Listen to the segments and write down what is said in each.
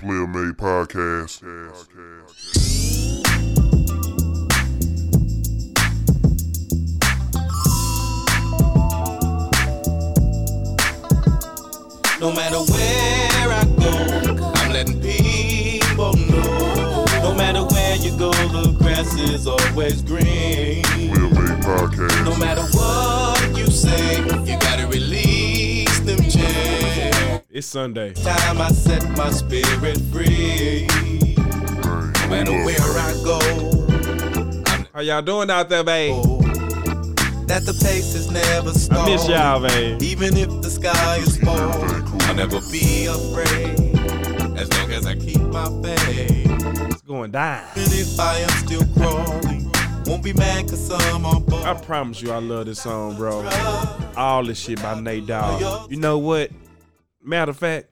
Player Made Podcast. No matter where I go, I'm letting people know. No matter where you go, the grass is always green. Player Made Podcast. No matter what you say, you gotta release. It's Sunday. Time I set my spirit free. No matter where. I go, How y'all doing out there, babe? that the pace is never. I miss y'all, babe. Even if the sky is Keep falling, everything cool. I'll never be afraid. As long as I keep my faith. It's going down. Even if I am still crawling, won't be mad cause I'm on board. I promise you, I love this song, bro. All this shit by Nate Dogg. You know what? Matter of fact,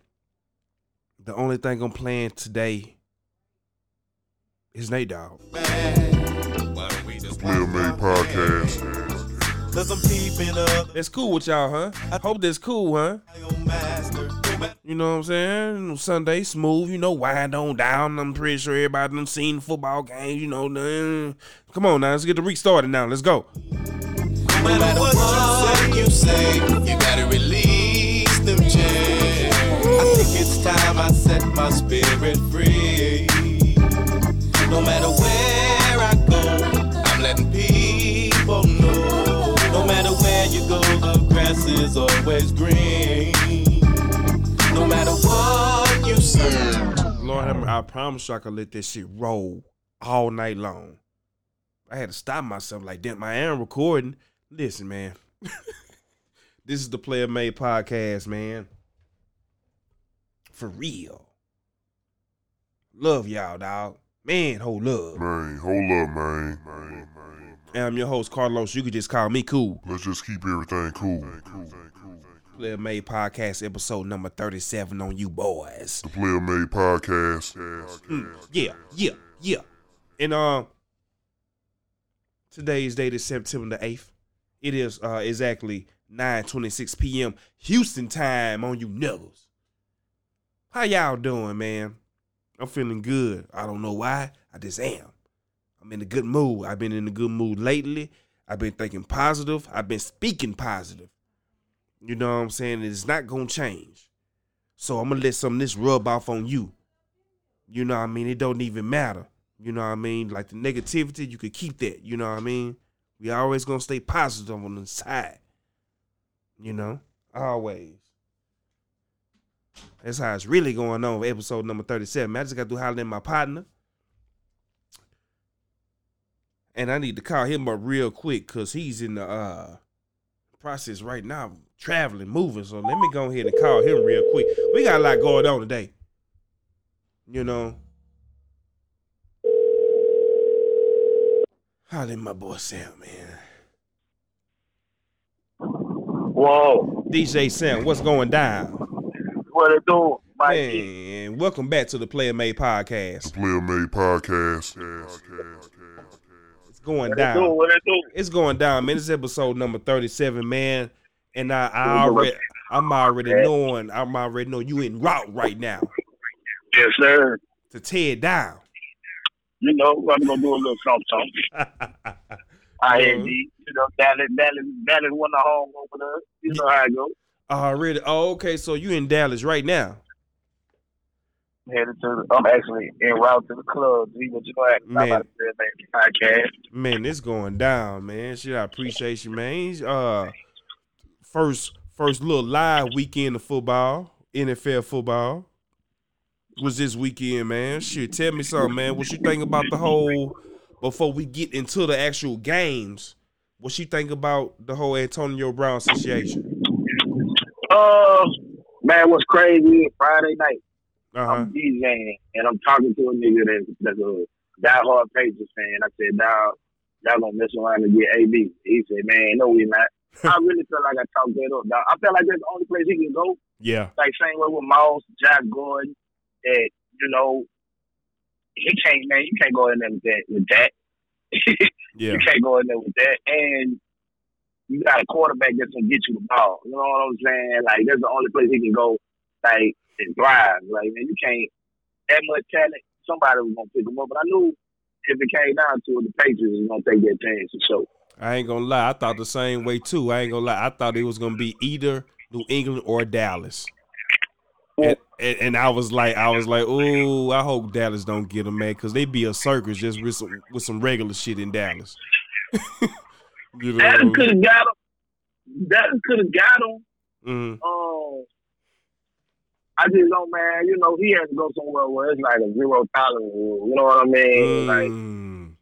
the only thing I'm playing today is Nate Dogg. Why don't we just Player Made Podcast. Cause I'm peeping up It's cool with y'all, huh? Hope that's cool, huh? my own master. No matter You know what I'm saying? Sunday smooth, you know, wind on down. I'm pretty sure everybody done seen football games, you know. Come on now, let's get the week started now. Let's go. no them chains. I think it's time I set my spirit free. No matter where I go, I'm letting people know. No matter where you go, the grass is always green. No matter what you say. Lord, I promise you I could let this shit roll all night long. I had to stop myself like, damn, I am recording. Listen, man. this is the Player Made Podcast, man. For real. Love y'all, dog. Man, hold love. Man, hold up, man. Man, man. And I'm your host, Carlos. You could just call me cool. Let's just keep everything cool. Player Made Podcast, episode number 37 on you boys. The Player Made Podcast. Mm, yeah, yeah, yeah. And uh, today's date is September the 8th. It is uh exactly 9:26 p.m. Houston time on you niggas. How y'all doing, man? I'm feeling good. I don't know why. I just am. I'm in a good mood. I've been in a good mood lately. I've been thinking positive. I've been speaking positive. You know what I'm saying? It's not gonna change. So I'm gonna let some of this rub off on you. You know what I mean? It don't even matter. You know what I mean? Like the negativity, you could keep that. You know what I mean? We always gonna stay positive on the side. You know? Always. That's how it's really going on episode number 37. Man, I just got to holler at my partner. And I need to call him up real quick because he's in the uh process right now, traveling, moving. So let me go ahead and call him real quick. We got a lot going on today. You know. Holla at my boy Samp, man. Whoa, DJ Samp, what's going down? what it do, Mikey? Man, welcome back to the Player Made Podcast. Player Made Podcast. It's going What it do? down. What it do? It's going down, man. This is episode number 37, man. And I, I already I'm already knowing I'm already know you in route right now Yes, sir. to tear it down. You know, I'm gonna do a little something. something. I hear Mhm. you. Know, Dallas, Dallas, Dallas won the home over there. You know how it go. Already. Oh, okay. So you in Dallas right now. Headed to. I'm actually en route to the club. See what you know. I'm Man. about man, podcast. Man, it's going down, man. Shit, I appreciate you, man. Uh first first little live weekend of football, NFL football. Was this weekend, man. Shit, tell me something, man. What you think about the whole before we get into the actual games? What you think about the whole Antonio Brown situation? Uh, man, what's crazy? Friday night, Uh-huh. I'm DJing and I'm talking to a nigga that's, that's a diehard Patriots fan. I said, "Dog, y'all gonna mess around and get AB." He said, "Man, no, we not." I really feel like I talked that up. Dog. I feel like that's the only place he can go. Yeah. Like same way with Moss, Josh Gordon. That you know, he can't. Man, you can't go in there with that. With that, Yeah. you can't go in there with that. And you got a quarterback that's gonna get you the ball. You know what I'm saying? Like that's the only place he can go. Like and thrive. Like man, you can't. that much talent, somebody was gonna pick him up. But I knew if it came down to it, the Patriots was gonna take that chance for sure. I ain't gonna lie. I thought the same way too. I ain't gonna lie. I thought it was gonna be either New England or Dallas. And, and, I was like, I was like, oh, I hope Dallas don't get him, man, because they be a circus just with some with some regular shit in Dallas. you know, Dallas could have got him. Dallas could have got him. Mhm. Um, I just know, man. You know, he has to go somewhere where it's like a zero tolerance rule. You know what I mean? Like Mm.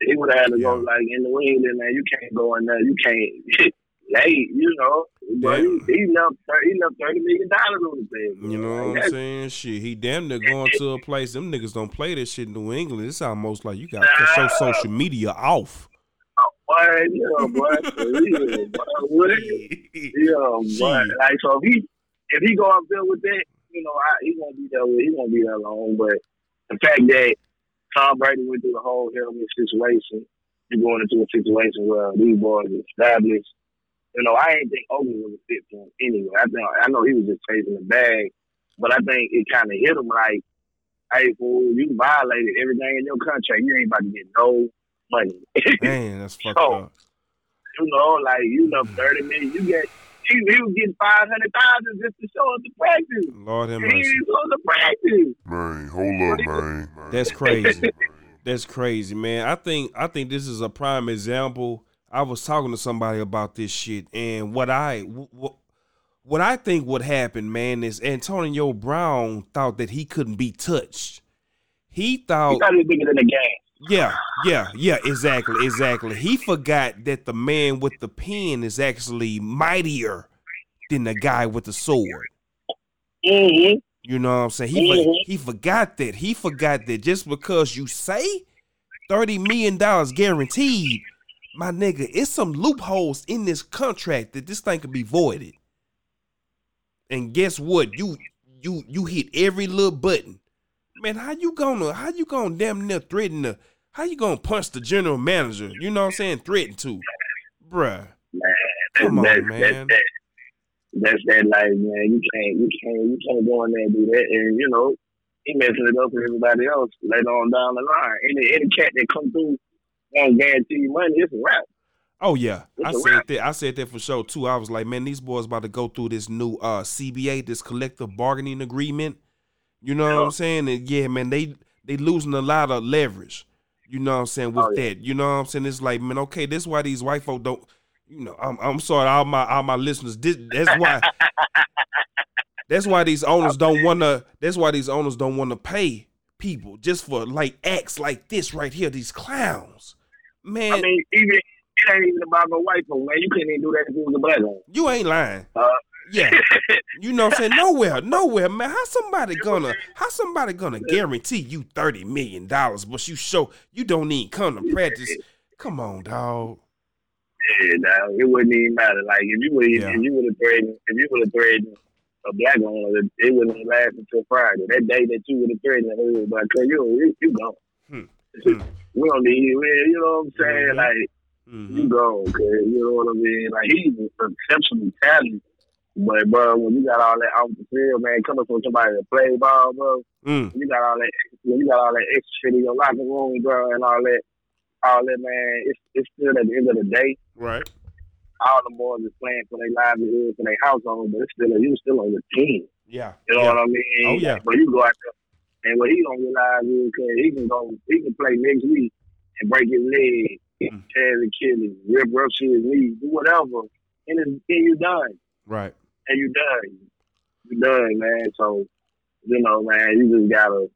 he would have had to go like in the wind, and man. You can't go in there. You can't. hey, you know, but he, Yeah. he left. He left thirty million dollars on the table. You know Like, what I'm saying? Shit, he damn near going to a place. Them niggas don't play this shit in New England. It's almost like you got to show social media off. Oh, boy, yeah, boy, real, boy. Yeah, Shit. like so if he if he go up there with that, you know, I, he won't be there. With, he won't be there long. But the fact that Tom Brady went through the whole helmet situation, you're going into a situation where these boys established. You know, I ain't think Oakland was a fit for him anyway. I think I know he was just chasing the bag, but I think it kind of hit him like, "Hey, fool, you violated everything in your contract. You ain't about to get no money." Man, that's fucked So, up. you know, like you know, hmm. thirty minutes. You get he, he was getting five hundred thousand just to show up to practice. Lord have He mercy. didn't go to practice. Man, hold up, man. That's crazy. That's crazy, man. I think I think this is a prime example. I was talking to somebody about this shit, and what I what, what I think would happen, man, is Antonio Brown thought that he couldn't be touched. He He thought, he was bigger than the game. yeah, yeah, yeah, exactly, exactly. He forgot that the man with the pen is actually mightier than the guy with the sword. Mm-hmm. You know what I'm saying? He Mhm. he forgot that. He forgot that just because you say thirty million dollars guaranteed, my nigga, it's some loopholes in this contract that this thing could be voided. And guess what? You you you hit every little button. Man, how you gonna how you gonna damn near threaten the how you gonna punch the general manager? You know what I'm saying? Threaten to. Bruh. Man, Come on, that's, man. That's that. That's that life, man. You can't, you can't, you can't go in there and do that. And you know, he messing it up for everybody else later on down the line. Any any cat that come through won't guarantee you money. It's a wrap. Oh yeah, It's I said wrap. that. I said that for sure too. I was like, man, these boys about to go through this new uh CBA, this collective bargaining agreement. You know what I'm saying? And yeah, man, they they losing a lot of leverage. You know what I'm saying with Oh, yeah. that. You know what I'm saying? It's like, man, okay, this why these white folk don't. You know, I'm I'm sorry, all my all my listeners. This, that's why. that's why these owners don't want to. That's why these owners don't want to pay people just for like acts like this right here. These clowns, man. I mean, even it ain't even about no white folk, man. You couldn't even do that if it was a black one. You ain't lying. Uh, Yeah. You know what I'm saying? Nowhere, nowhere, man. How somebody gonna how somebody gonna guarantee you thirty million dollars, but you show you don't even come to practice? Come on, dog. Yeah, nah, it wouldn't even matter. Like if you would, Yeah. if you would have threatened, if you would have threatened a black owner, it, it wouldn't last until Friday. That day that you would have threatened, like, cause you, you, you gone. Hmm. Hmm. we don't need you. man. You know what I'm saying? Mhm. Like Mhm. you gone, cause you know what I mean. Like he's exceptionally talented. But bro, when you got all that off the field, man, coming from somebody that play ball, bro, Mm. you got all that, when you got all that extra shit in your locker room, bro, and all that, all that, man. It's it's still at the end of the day, Right. all the boys is playing for their livelihood, for their household, but it's still you still on the team. Yeah. You know yeah. what I mean? Oh, yeah. But you go out there, and what he don't realize is because he can go, he can play next week and break his leg, Mm. tear his Achilles, rip rupture his knee, do whatever, and then you done, Right. and you done, you done, man. So you know, man, you just gotta.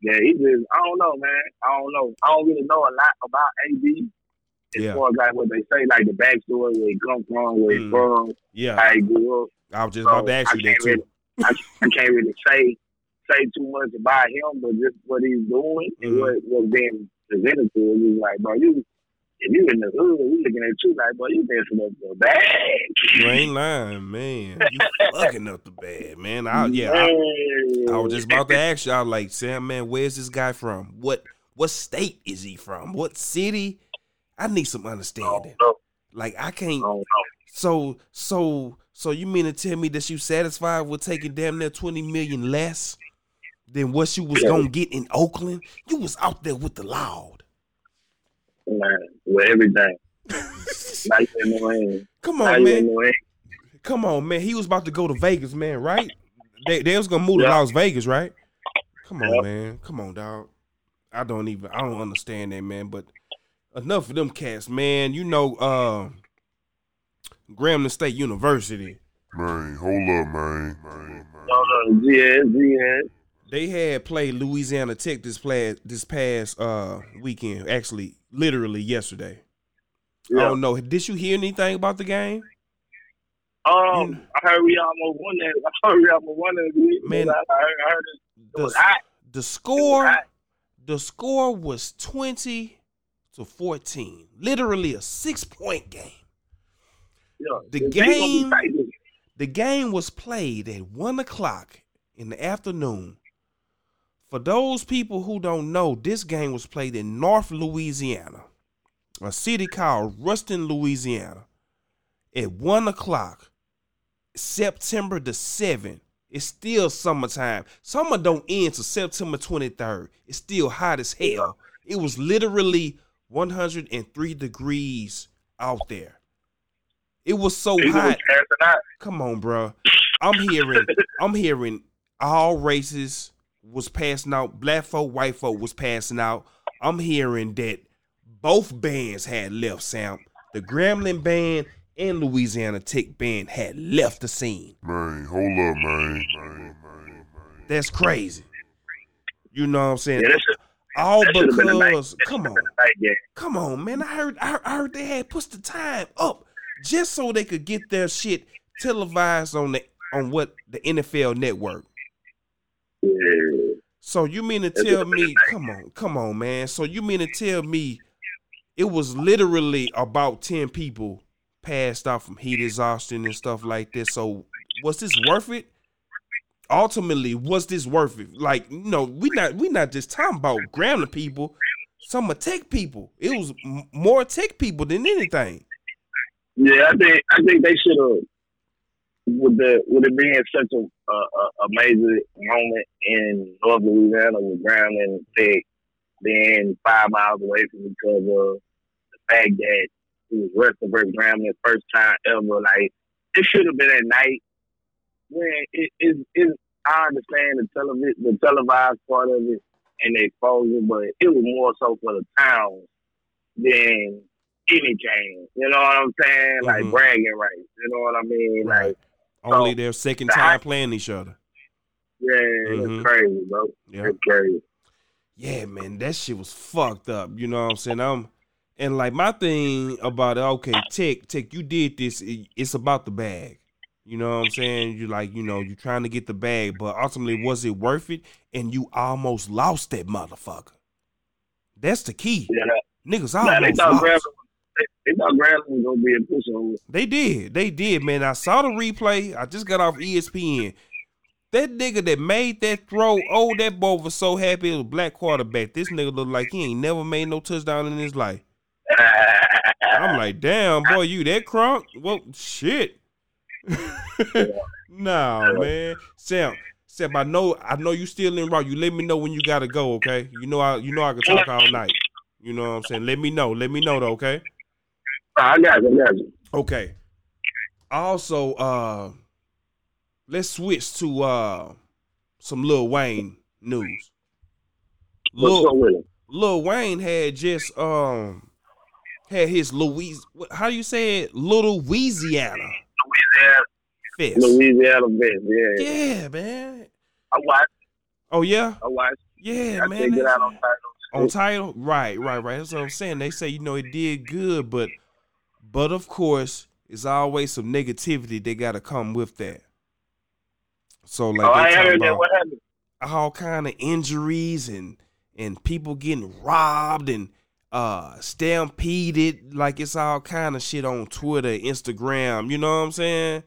Yeah, he just, I don't know, man. I don't know. I don't really know a lot about AB as Yeah. far as like what they say, like the backstory, where he come from, where he Mm. from, Yeah. how he grew up. I was just So about to ask you that too. really, I, I can't really say say too much about him, but just what he's doing and Mhm. what was being presented to him. He's like, bro, you if you in the hood, we looking at you like, bro, you messing up the bag. You ain't lying, man. You fucking up the bad, man. I, yeah, I, I was just about to ask y'all, like, Samp, man, where's this guy from? What what state is he from? What city? I need some understanding. Like I can't. So so so you mean to tell me that you satisfied with taking damn near twenty million less? Than what you was Yeah. gonna get in Oakland. You was out there with the loud. Man, with everything. nice in New England. Come on, in man. Come on, man. He was about to go to Vegas, man, right? They they was gonna move to Las Vegas, right? Come on, Yep. man. Come on, dog. I don't even I don't understand that, man. But enough of them cats, man. You know, uh Grambling State University. Man, hold up, man. man, man. No, no, GS, GS. They had played Louisiana Tech this pla- this past uh weekend. Actually, literally yesterday. I don't know. Did you hear anything about the game? Um, I heard we almost won that. I heard we almost won that. Man. I heard, I heard it, it The, was hot. the score the score was 20 to 14. Literally a 6-point game. Yeah. The It's gonna be game- The game was played at 1 o'clock in the afternoon. For those people who don't know, this game was played in North Louisiana, a city called Ruston, Louisiana, at 1 o'clock, September the 7th. It's still summertime. Summer don't end till September 23rd. It's still hot as hell. It was literally 103 degrees out there. It was so hot. Come on, bro. I'm hearing, I'm hearing all races was passing out. Black folk, white folk was passing out. I'm hearing that both bands had left. Samp, the Grambling band and Louisiana Tech band had left the scene. Man, hold up, man. man, man, man. That's crazy. You know what I'm saying? Yeah, that should, all that should have been a night. because, come on, been a night game. come on, man. I heard, I heard, I heard they had pushed the time up just so they could get their shit televised on the on what the NFL network. Yeah. So you mean to tell me, come on, come on, man. So you mean to tell me it was literally about 10 people passed out from heat exhaustion and stuff like this. So was this worth it? Ultimately, was this worth it? Like, you know, we not we not just talking about Grambling people, some of tech people. It was m- more tech people than anything. Yeah, I think I think they should have with the with it being such a a, a- major moment in North Louisiana with Brown and Tech being five miles away from each other, the fact that it was Ruston versus Grambling first time ever, like it should have been at night. When it is it, I understand the television the televised part of it and the exposure, but it was more so for the town than any game. You know what I'm saying? Like Mhm. bragging rights. You know what I mean? Like, Only So, their second the time playing each other. yeah, Mhm. it's crazy, bro. Yeah. It's crazy. yeah, man, that shit was fucked up. You know what I'm saying? I'm and like my thing about it, okay, Tech, Tech, you did this. it- it's about the bag. You know what I'm saying? You like, you know, you trying to get the bag, but ultimately, was it worth it? And you almost lost that motherfucker. That's the key. Yeah, Niggas nah, they almost thought lost. They, gonna be a pushover. They did. They did, man. I saw the replay. I just got off ESPN. That nigga that made that throw, oh, that boy was so happy it was black quarterback. This nigga looked like he ain't never made no touchdown in his life. I'm like, damn, boy, you that crunk? Well, shit. nah, man. Samp, Samp, I know, I know you still in route. You let me know when you gotta go, okay? You know, I, you know, I can talk all night. You know what I'm saying? Let me know. Let me know, though, okay? I got you, I got you. Okay. Also, uh let's switch to uh some Lil Wayne news. Lil? Lil Wayne had just um had his Louise how you say it? Little Louisiana Louisiana, Fest. Louisiana best. Yeah, Yeah, man. I watched. Oh yeah? I watched. Yeah, I man. checked it out on Tidal. on Tidal right right right that's what i'm saying they say you know it did good but but of course it's always some negativity they got to come with that. So like oh, I heard that. What happened? all kind of injuries and and people getting robbed and uh stampeded. Like it's all kind of shit on twitter instagram you know what i'm saying?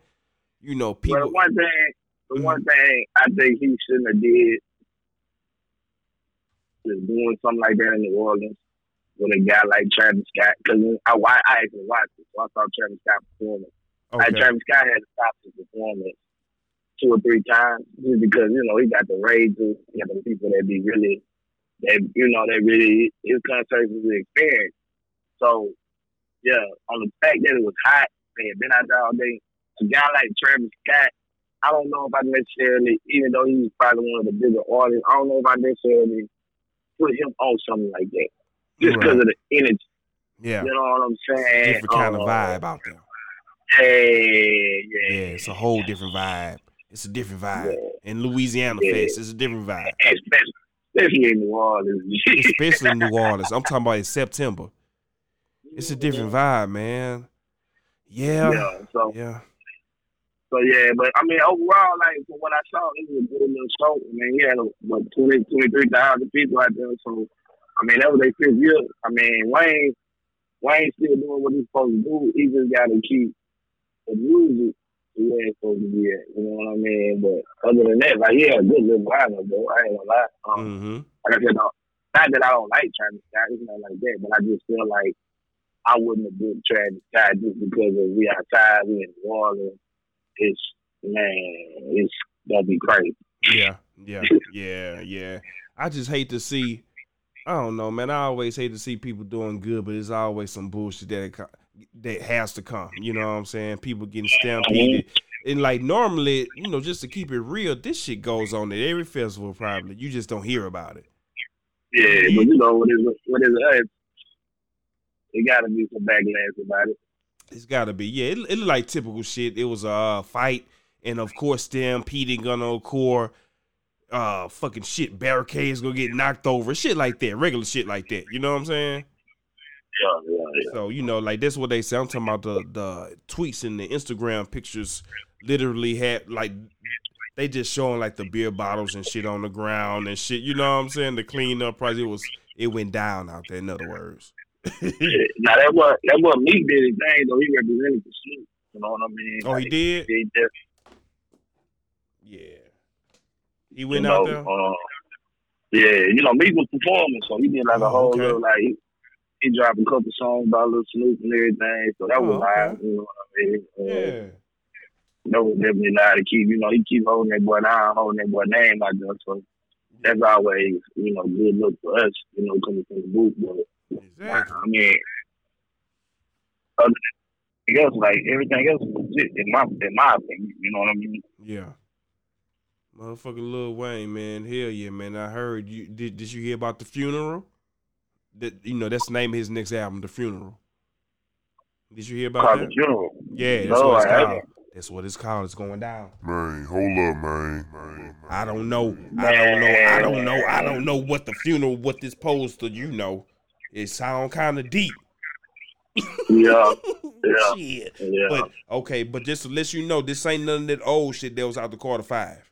You know people the one thing, the one thing I think he shouldn't have did is doing something like that in New Orleans with a guy like Travis Scott. Because I, I actually watched it, so I saw Travis Scott performing. Like Travis Scott had to stop his performance two or three times just because you know he got the rages, he got the people that be really that you know that really his concerts is an experience. So yeah, on the fact that it was hot, they had been out there all day. A guy like Travis Scott, I don't know if I necessarily, even though he's probably one of the bigger artists, I don't know if I necessarily put him on something like that just because Right. of the energy. Yeah. You know what I'm saying? Different kind of Uh, vibe out there. Hey, yeah, Yeah, it's a whole different vibe. It's a different vibe. Yeah. In Louisiana Yeah. Fest, it's a different vibe. especially, especially in New Orleans. Especially in New Orleans. I'm talking about in September. It's a different vibe, man. Yeah. Yeah, so Yeah. so yeah, but I mean overall, like from what I saw, it was a good little show. I mean, he had what 20, 23,000 people out there. So I mean, that was their fifth year. I mean, Wayne Wayne's still doing what he's supposed to do. He just got to keep the music way it's supposed to be at. You know what I mean? But other than that, like a good little lineup, though. I ain't gonna lie. Um, Mm-hmm. like I said, no, not that I don't like Travis Scott, it's not like that, but I just feel like I wouldn't have been Travis Scott just because of we outside, we in New Orleans. It's man, it's gonna be crazy. Yeah, yeah, yeah, yeah. I just hate to see. I don't know, man. I always hate to see people doing good, but it's always some bullshit that it that has to come. You know what I'm saying? People getting stampeded, and like normally, you know, just to keep it real, this shit goes on at every festival. Probably you just don't hear about it. Yeah, but you know what is what is us? It gotta be some backlash about it. It's got to be. Yeah, it, it looked like typical shit. It was a uh, fight, and of course, them Pete gonna core. Uh, fucking shit, barricades gonna get knocked over, shit like that, regular shit like that. You know what I'm saying? Yeah, yeah, yeah. So you know, like that's what they say. I'm talking about the the tweets and the Instagram pictures. Literally had like they just showing like the beer bottles and shit on the ground and shit. You know what I'm saying? The cleanup price. It was it went down out there. In other words. Yeah. Now that was that was me did his thing though. He represented the Snoop. You know what I mean? oh, he did. He just Yeah. He went you out know, there. Uh, yeah, you know, Meek was performing, so he did like Oh, a whole okay. little like he, he dropped a couple songs by Lil Snoop and everything. So that was Oh, live. You know what I mean? Uh, Yeah. That was definitely live to keep. You know, he keep holding that boy down, holding that boy name out there. So that's always you know good look for us. You know, coming from the booth, but. Exactly. I mean, other than else, like everything else is legit in my in my opinion. You know what I mean? Yeah. Motherfucking Lil Wayne, man. Hell yeah, man. I heard you did did you hear about the funeral? That you know, that's the name of his next album, The Funeral. Did you hear about Called that? the funeral. Yeah, that's No, what it's I called. haven't. That's what it's called. It's going down. Man, hold up, man. man. I don't know. I don't know. I don't know. I don't know what the funeral, what this posed to. You know, it sound kind of deep. Yeah, Yeah. Shit. yeah. But okay, but just to let you know, this ain't none of that old shit that was out the quarter five.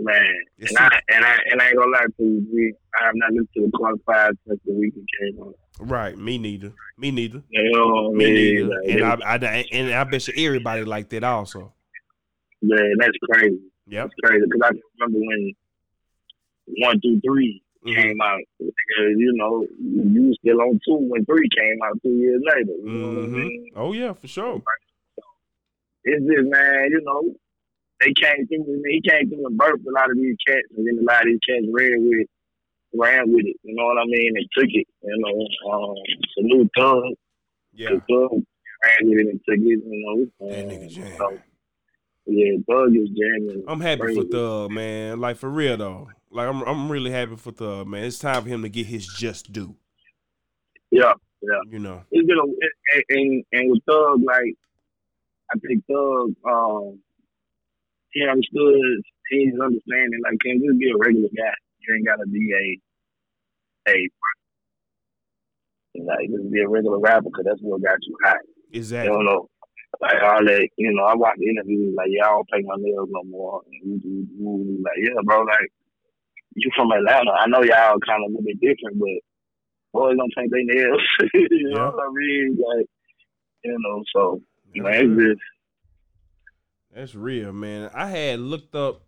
Man. It's And I and I and I ain't gonna lie to you, G. I have not listened to the qualified since the weekend came on. right. Me neither. Me neither. You know what I Me neither. Like, And I, I and I bet you everybody like that also. man, that's crazy. Yep. That's crazy because I remember when one through three Mhm. came out. Because, you know, you was still on two when three came out two years later. You know what I mean? Oh yeah, for sure. It's just man, you know, they came through and he came through and birthed a lot of these cats and then a lot of these cats ran with it, ran with it. You know what I mean? And took it. You know, um, salute Thug. Yeah. Thug ran with it and took it. You know, That um, nigga jam. so, yeah, Thug is jamming. I'm happy for crazy. Thug, man. Like for real though. Like I'm I'm really happy for Thug, man. It's time for him to get his just due. Yeah, yeah, You know. it's been a and, and, and with Thug, like I think Thug, um, he understood, he's understanding. Like, can just be a regular guy. You ain't gotta be a a like just be a regular rapper because that's what got you hot. You Exactly. don't know. Like all that, you know, I watch the interviews like, yeah, I don't pay my nails no more. And like, yeah, bro, like, you from Atlanta. I know y'all kind of a little bit different, but boys don't paint their nails. you Yeah. know what I mean? Like, you know, so, you know, it's just, That's real, man. I had looked up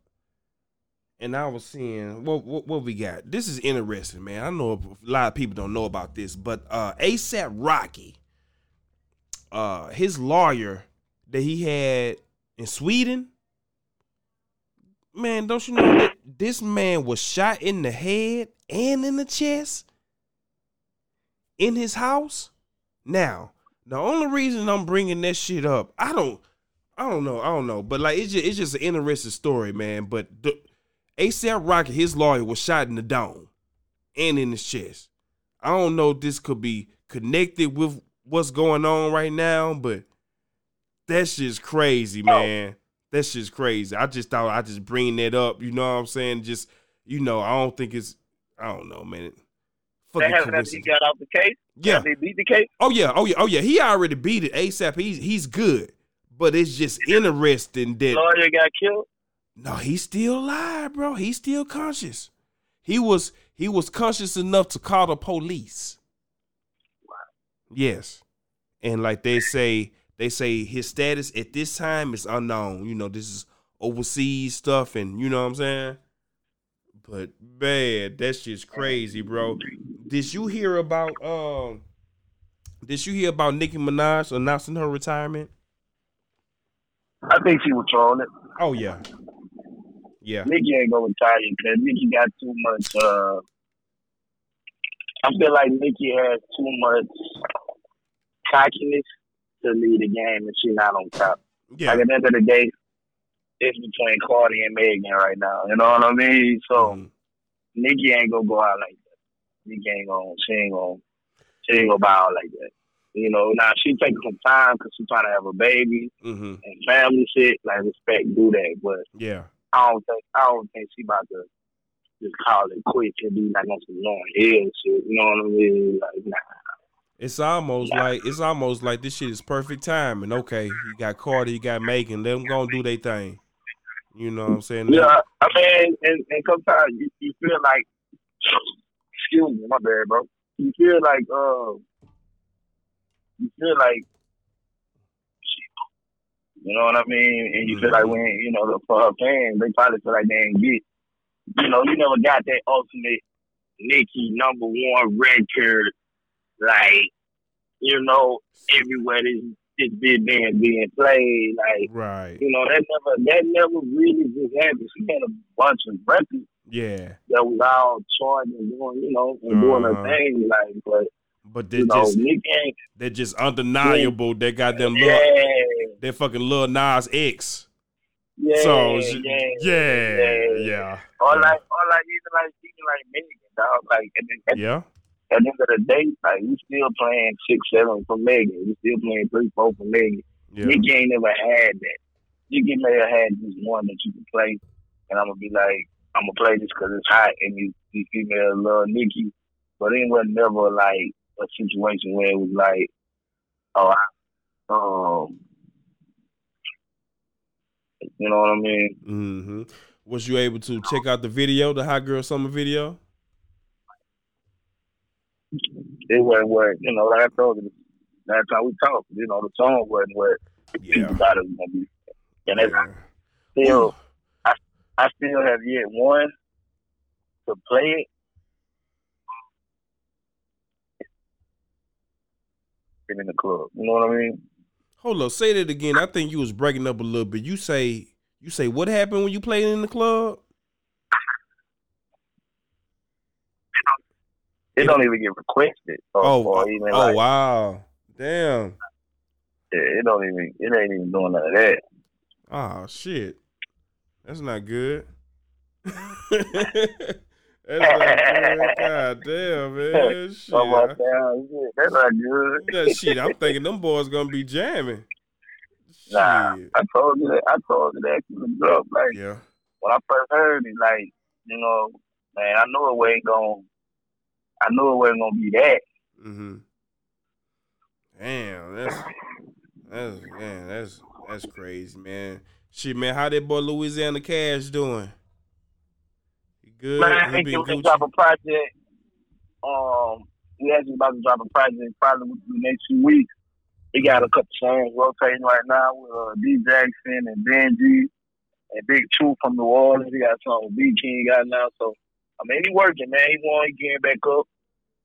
and I was seeing what, what what we got. This is interesting, man. I know a lot of people don't know about this, but uh ASAP Rocky, uh his lawyer that he had in Sweden, man, don't you know that this man was shot in the head and in the chest in his house? Now, the only reason I'm bringing that shit up, I don't, I don't know, I don't know, but like it's just it's just an interesting story, man. But the ASAP Rocky, his lawyer was shot in the dome and in his chest. I don't know if this could be connected with what's going on right now, but that's just crazy, oh. man. That's just crazy. I just thought I just bring that up. You know what I'm saying? Just you know, I don't think it's. I don't know, man. They Fucking after he got off the case. Yeah. They beat the case. Oh yeah. Oh yeah. Oh yeah. He already beat it ASAP. He's he's good, but it's just interesting that Lawyer got killed. no, he's still alive, bro. He's still conscious. He was he was conscious enough to call the police. Wow. Yes. And like they say, they say his status at this time is unknown. You know, this is overseas stuff and you know what I'm saying? But man, that's just crazy, bro. Did you hear about um did you hear about Nicki Minaj announcing her retirement? I think she was trolling. It. Oh yeah. Yeah. Nicki ain't gonna retire because Nicki got too much. uh I feel like Nicki has too much cockiness to lead the game, and she's not on top. Yeah. Like at the end of the day, it's between Cardi and Megan right now. You know what I mean? So Mhm. Nicki ain't gonna go out like that. Nicki ain't gonna. She ain't gonna. She ain't gonna bow out like that. You know, now she taking some time because she's trying to have a baby Mhm. and family shit. Like respect, do that, but Yeah. I don't think I don't think she about to just call it quits and be like on some Lauryn Hill shit. You know what I mean? Like nah. It's almost like it's almost like this shit is perfect timing. Okay, you got Cardi, you got Megan, let them go and do their thing. You know what I'm saying? Yeah, I mean, and, and sometimes you, you feel like, excuse me, my bad, bro. You feel like, uh, you feel like, you know what I mean? And you feel like when, you know, for her fans, they probably feel like they ain't get, you know, you never got that ultimate Nicki number one record, like, you know, everywhere this, this bit being, being played, like, Right. you know, that never that never really just happened. She had a bunch of records Yeah. that was all charting and doing, you know, and doing Uh-huh. her thing, like, but But they're you know, just they're just undeniable. They got them little yeah, they fucking Lil Nas X. yeah, so yeah, yeah, yeah, yeah. Or like, or like even like even like Megan, dog. Like at the, at, Yeah. at the end of the day, like we still playing six, seven for Megan. We still playing three, four for Megan. Yeah. Nicki ain't never had that. Nicki may have had just one that you can play, and I'm gonna be like, I'm gonna play this because it's hot, and you, you female love Nicki, but it was never like a situation where it was like, oh, I, um, you know what I mean? Mm-hmm. Was you able to check out the video, the Hot Girl Summer video? It wasn't what you know. Like I told you last time we talked, you know, the song wasn't what Yeah. people thought it was gonna be, and Yeah. still. I still have yet one to play it. In the club, you know what I mean? Hold up, say that again. I think you was breaking up a little bit. You say you say what happened when you played in the club? It don't even get requested. Or, Oh, or oh, even oh like, wow. Damn. yeah, it don't even, it ain't even doing none of that. Oh shit. That's not good. That's not good. God damn, man. Shit. Oh my God, that's not good. That shit, I'm thinking them boys gonna be jamming. Nah, I told you that. I told you that from the jump. Like Yeah. when I first heard it, like you know, man, I knew it wasn't gonna. I knew it wasn't gonna be that. Mm-hmm. Damn, that's that's man, that's that's crazy, man. Shit, man, how that boy Louisiana Cash doing? Good? Man, he been can Gucci? drop a project. Um, we actually about to drop a project probably within the next few weeks. He got a couple songs rotating right now with uh, D Jackson and Benji and Big Two from New Orleans. He got something with B King got now. So I mean, he working, man. He want he getting back up.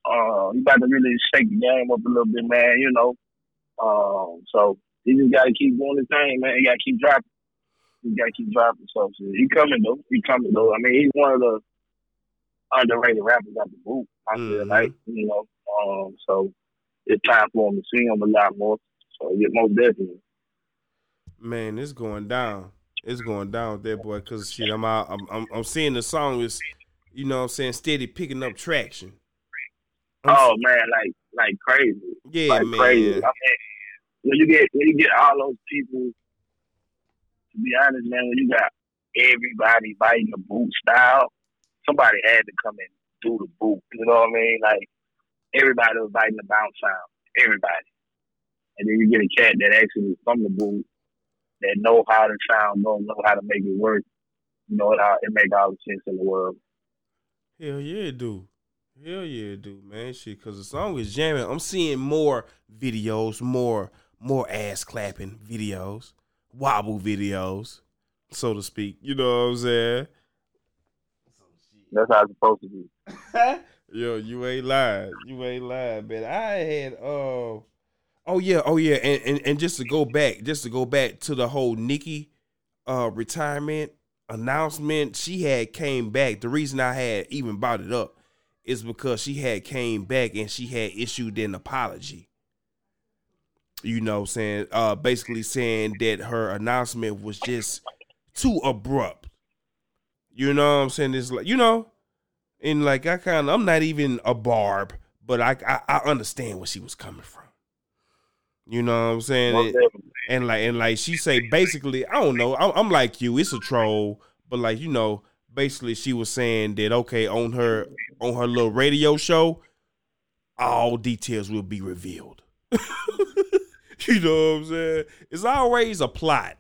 Uh, he about to really shake the game up a little bit, man. You know. Um, so he just got to keep doing his thing, man. He got to keep dropping. He got to keep dropping stuff. So he coming though. He coming though. I mean, he's one of the underrated rappers at the boot. I feel Mhm. like you know. Um, so it's time for him to see him a lot more. So yeah, most definitely. Man, it's going down. It's going down with that boy. Cause shit, I'm out. I'm, I'm I'm seeing the song is, you know, what I'm saying steady picking up traction. I'm- Oh man, like like crazy. yeah, like man. crazy. I mean, when you get when you get all those people, to be honest, man, when you got everybody biting the boot style, somebody had to come and do the boot. You know what I mean? Like everybody was biting the bounce sound. Everybody. And then you get a cat that actually is from the boot that know how to sound, know know how to make it work. You know it it make all the sense in the world. Hell yeah, it do. Hell yeah, it do, man. Shit, cause the song is jamming. I'm seeing more videos, more more ass clapping videos, wobble videos, so to speak. You know what I'm saying? That's how it's supposed to be. Yo, you ain't lying. You ain't lying, man. I had uh oh yeah, oh yeah, and, and and just to go back, just to go back to the whole Nicki uh retirement announcement, she had came back. The reason I had even brought it up is because she had came back and she had issued an apology. You know, saying uh basically saying that her announcement was just too abrupt. You know what I'm saying? It's like you know, and like I kind of I'm not even a barb, but I, I I understand where she was coming from. You know what I'm saying? And- and like and like she say basically I don't know I'm, I'm like you it's a troll but like you know basically she was saying that okay on her on her little radio show all details will be revealed you know what I'm saying it's always a plot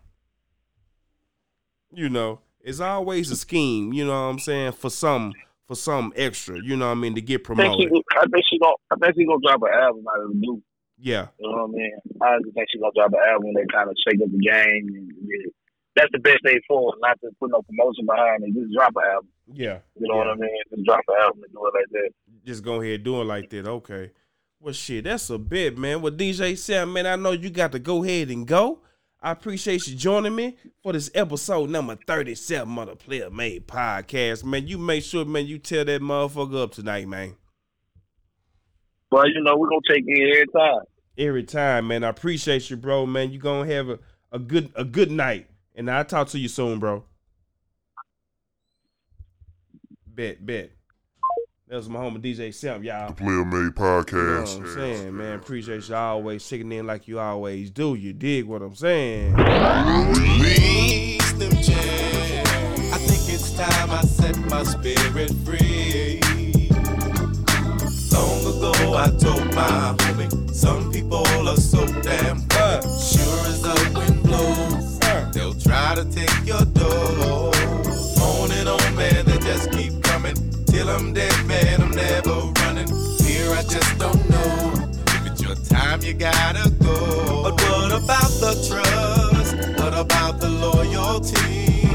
you know it's always a scheme you know what I'm saying for some for some extra you know what I mean to get promoted I think she gonna, I think she gonna drop an album out of the blue. yeah You know what I mean? I just think she gonna drop an album that kind of shake up the game. And, yeah. That's the best thing for not to put no promotion behind it. Just drop an album. yeah You know yeah. what I mean? Just drop an album and do it like that. just go ahead do it like that. Okay. Well, shit, that's a bit, man. Well, DJ Samp, man, I know you got to go ahead and go. I appreciate you joining me for this episode number 37 of the Player Made Podcast, man. You make sure, man, you tell that motherfucker up tonight, man. But you know, we're gonna take it every time. Every time, man. I appreciate you, bro, man. You gonna have a, a good a good night. And I'll talk to you soon, bro. Bet, bet. That was my homie DJ Samp, y'all. The Player Made You know Podcast. what I'm saying, man. Appreciate you always checking in like you always do. You dig what I'm saying? Release them chains. I think it's time I set my spirit free. Long ago I told my homie, some people are so damn Uh, sure as the wind blows. uh, They'll try to take your Till I'm dead, man, I'm never running. Here I just don't know. If it's your time, you gotta go. But what about the trust? What about the loyalty?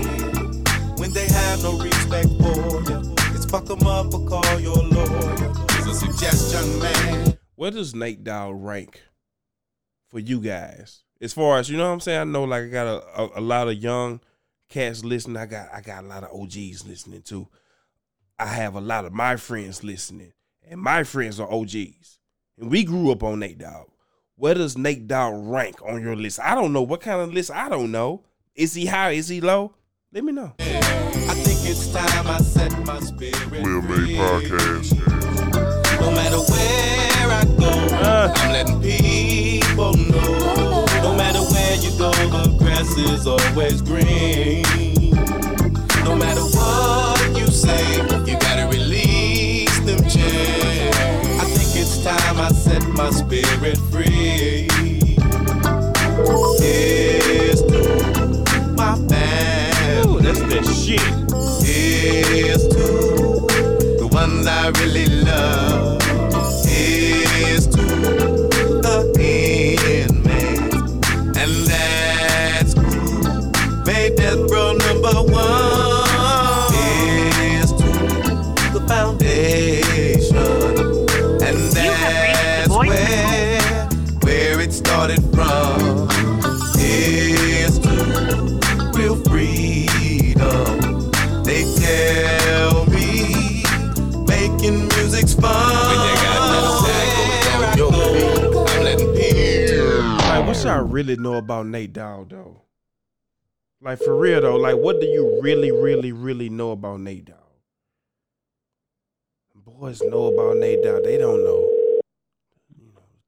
When they have no respect for you, it's fuck 'em up or call your lawyer. Here's a suggestion, man. where does Nate Dogg rank for you guys? As far as you know what I'm saying, I know like I got a, a, a lot of young cats listening. I got I got a lot of OGs listening too. I have a lot of my friends listening. And my friends are OGs. And we grew up on Nate Dogg. Where does Nate Dogg rank on your list? I don't know. What kind of list? I don't know. Is he high? Is he low? Let me know. I think it's time I set my spirit Player Made free. Podcast. No matter where I go, Uh. I'm letting people know. No matter where you go, the grass is always green. No matter what you say, you gotta release them chains. I think it's time I set my spirit free. Here's to my man. Ooh, that's that shit. Here's to the ones I really love. Really know about Nate Dogg though? Like for real though, like what do you really, really, really know about Nate Dogg? Boys know about Nate Dogg. They don't know.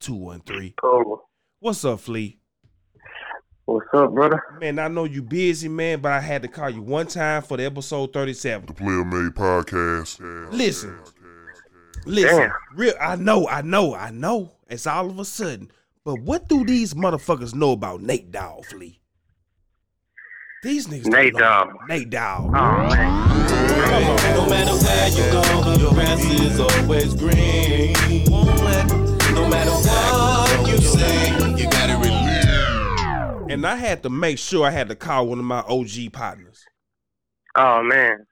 Two one three. Oh, What's up, Flea? what's up, brother? Man, I know you busy, man, but I had to call you one time for the episode thirty-seven. The Player Made Podcast. Yeah. Listen, listen. Damn. Real, I know, I know, I know. It's all of a sudden. But what do these motherfuckers know about Nate Dogg, Flea? These niggas. Nate know. Dogg. Nate Dogg. Oh man, No matter where you go, the grass is always green. No matter what you say, you gotta release. And I had to make sure I had to call one of my OG partners. oh man.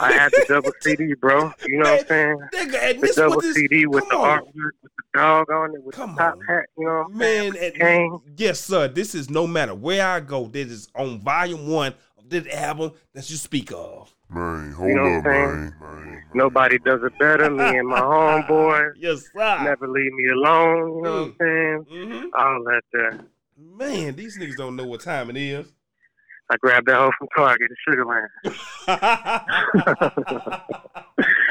I had the double CD, bro. You know what I'm saying? Nigga, and The this double what this, CD with the on. artwork, with the dog on it, with Come the top on. hat. You know what I'm saying? Man, and, yes, sir. This is no matter where I go. This is on volume one of this album that you speak of. Man, hold You know up, man. man. Nobody does it better. Me and my homeboy. Yes, sir. Never leave me alone. You know what I'm saying? hmm All that there. Man, these niggas don't know what time it is. I grabbed that hoe from Target, the Sugar Man.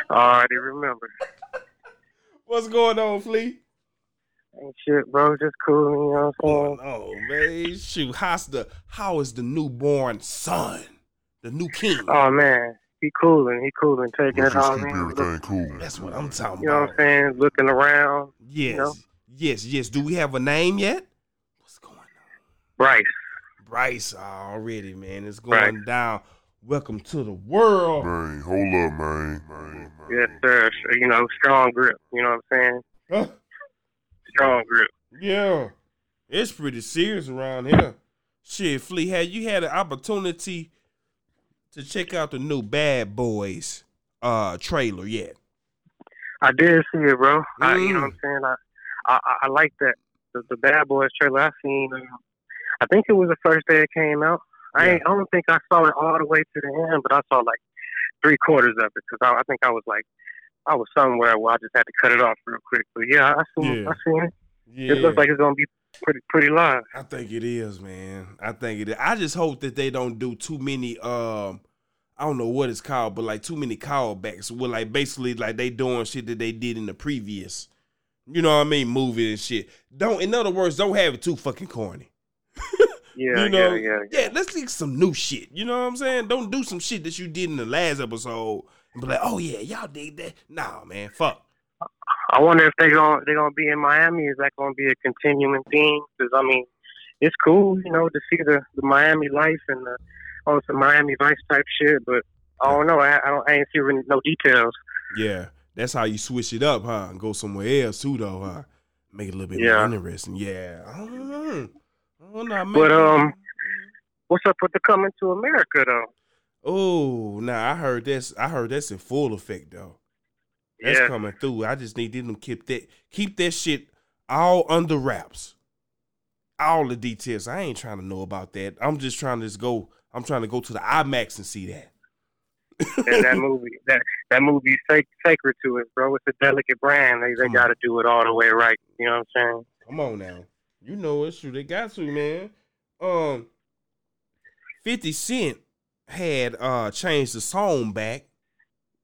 I already remember. What's going on, Flea? Ain't shit, bro. Just cool. You know what I'm saying? Oh man, shoot. How's the how is the newborn son, the new king? Oh man, he cooling. He cooling, taking Let's it all in. everything cool. That's what I'm talking You know what. I'm saying? Looking around. Yes, know? yes, yes. Do we have a name yet? What's going on? Bryce. Bryce already, man. It's Right. going down. Welcome to the world. Man, hold up, man. man, man. Yes, sir. You know, strong grip. You know what I'm saying? Huh? Strong grip. Yeah, it's pretty serious around here. Shit, Flea, had you had an opportunity to check out the new Bad Boys uh trailer yet? I did see it, bro. I, you know Mm. what I'm saying? I, I, I- I like that. The, the Bad Boys trailer I've seen. Um, I think it was the first day it came out. I Yeah. ain't, I don't think I saw it all the way to the end, but I saw like three quarters of it because I, I think I was like, I was somewhere where I just had to cut it off real quick. But yeah, I seen, Yeah. I seen it. Yeah, It looks like it's gonna be pretty, pretty live. I think it is, man. I think it is. I just hope that they don't do too many um I don't know what it's called, but like too many callbacks. With like basically like they doing shit that they did in the previous, you know what I mean, movie and shit. Don't in other words, don't have it too fucking corny. Yeah, you know, yeah, yeah, yeah. Let's get some new shit. You know what I'm saying? Don't do some shit that you did in the last episode and be like, oh yeah, y'all did that. Nah, man, fuck. I wonder if they gonna they gonna be in Miami. Is that gonna be a continuing theme? Because I mean, it's cool, you know, to see the, the Miami life and the oh, some Miami Vice type shit. But I don't know. I, I don't. I ain't seeing no details. Yeah, that's how you switch it up, huh? And go somewhere else too, though, huh? Make it a little bit Yeah. more interesting. Yeah, mm-hmm. I don't know. I don't know. But, um, What's up with the coming to America though? oh, now I heard that's I heard that's in full effect though. That's Yeah. coming through. I just need them to keep that keep that shit all under wraps. All the details. I ain't trying to know about that. I'm just trying to just go. I'm trying to go to the IMAX and see that. And that movie, that that movie's sacred to it, bro. It's a delicate brand. They they got to do it all the way right. You know what I'm saying? Come on now. You know it's true. They got to, man. Um 50 Cent had uh changed the song back.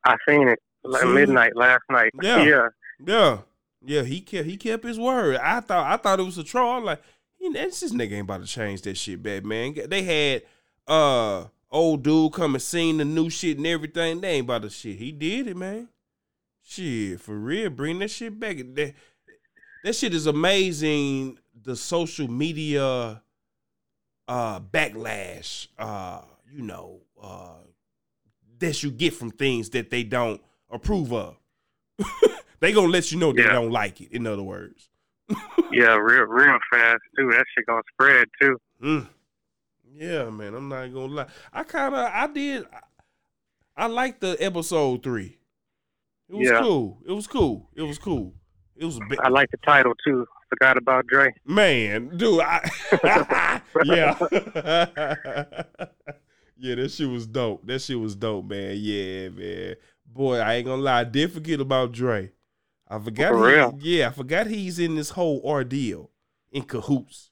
I seen it like Seen it? midnight last night. Yeah. yeah. Yeah. Yeah, he kept he kept his word. I thought I thought it was a troll. I'm like, this nigga ain't about to change that shit back, man. They had uh old dude come and sing the new shit and everything. They ain't about the shit. He did it, man. Shit, for real. Bring that shit back. That, that shit is amazing. The social media uh backlash, uh, you know, uh that you get from things that they don't approve of. they gonna let you know they Yeah. don't like it, in other words. Yeah, real real fast too. That shit gonna spread too. Mm. Yeah, man. I'm not gonna lie. I kind of, I did. I, I liked the episode three. It was Yeah. cool. It was cool. It was cool. It was. I like the title too. Forgot about Dre. Man, dude, I yeah. yeah, that shit was dope. That shit was dope, man. Yeah, man. boy, I ain't gonna lie, I did forget about Dre. I forgot. For he- real? Yeah, I forgot he's in this whole ordeal in cahoots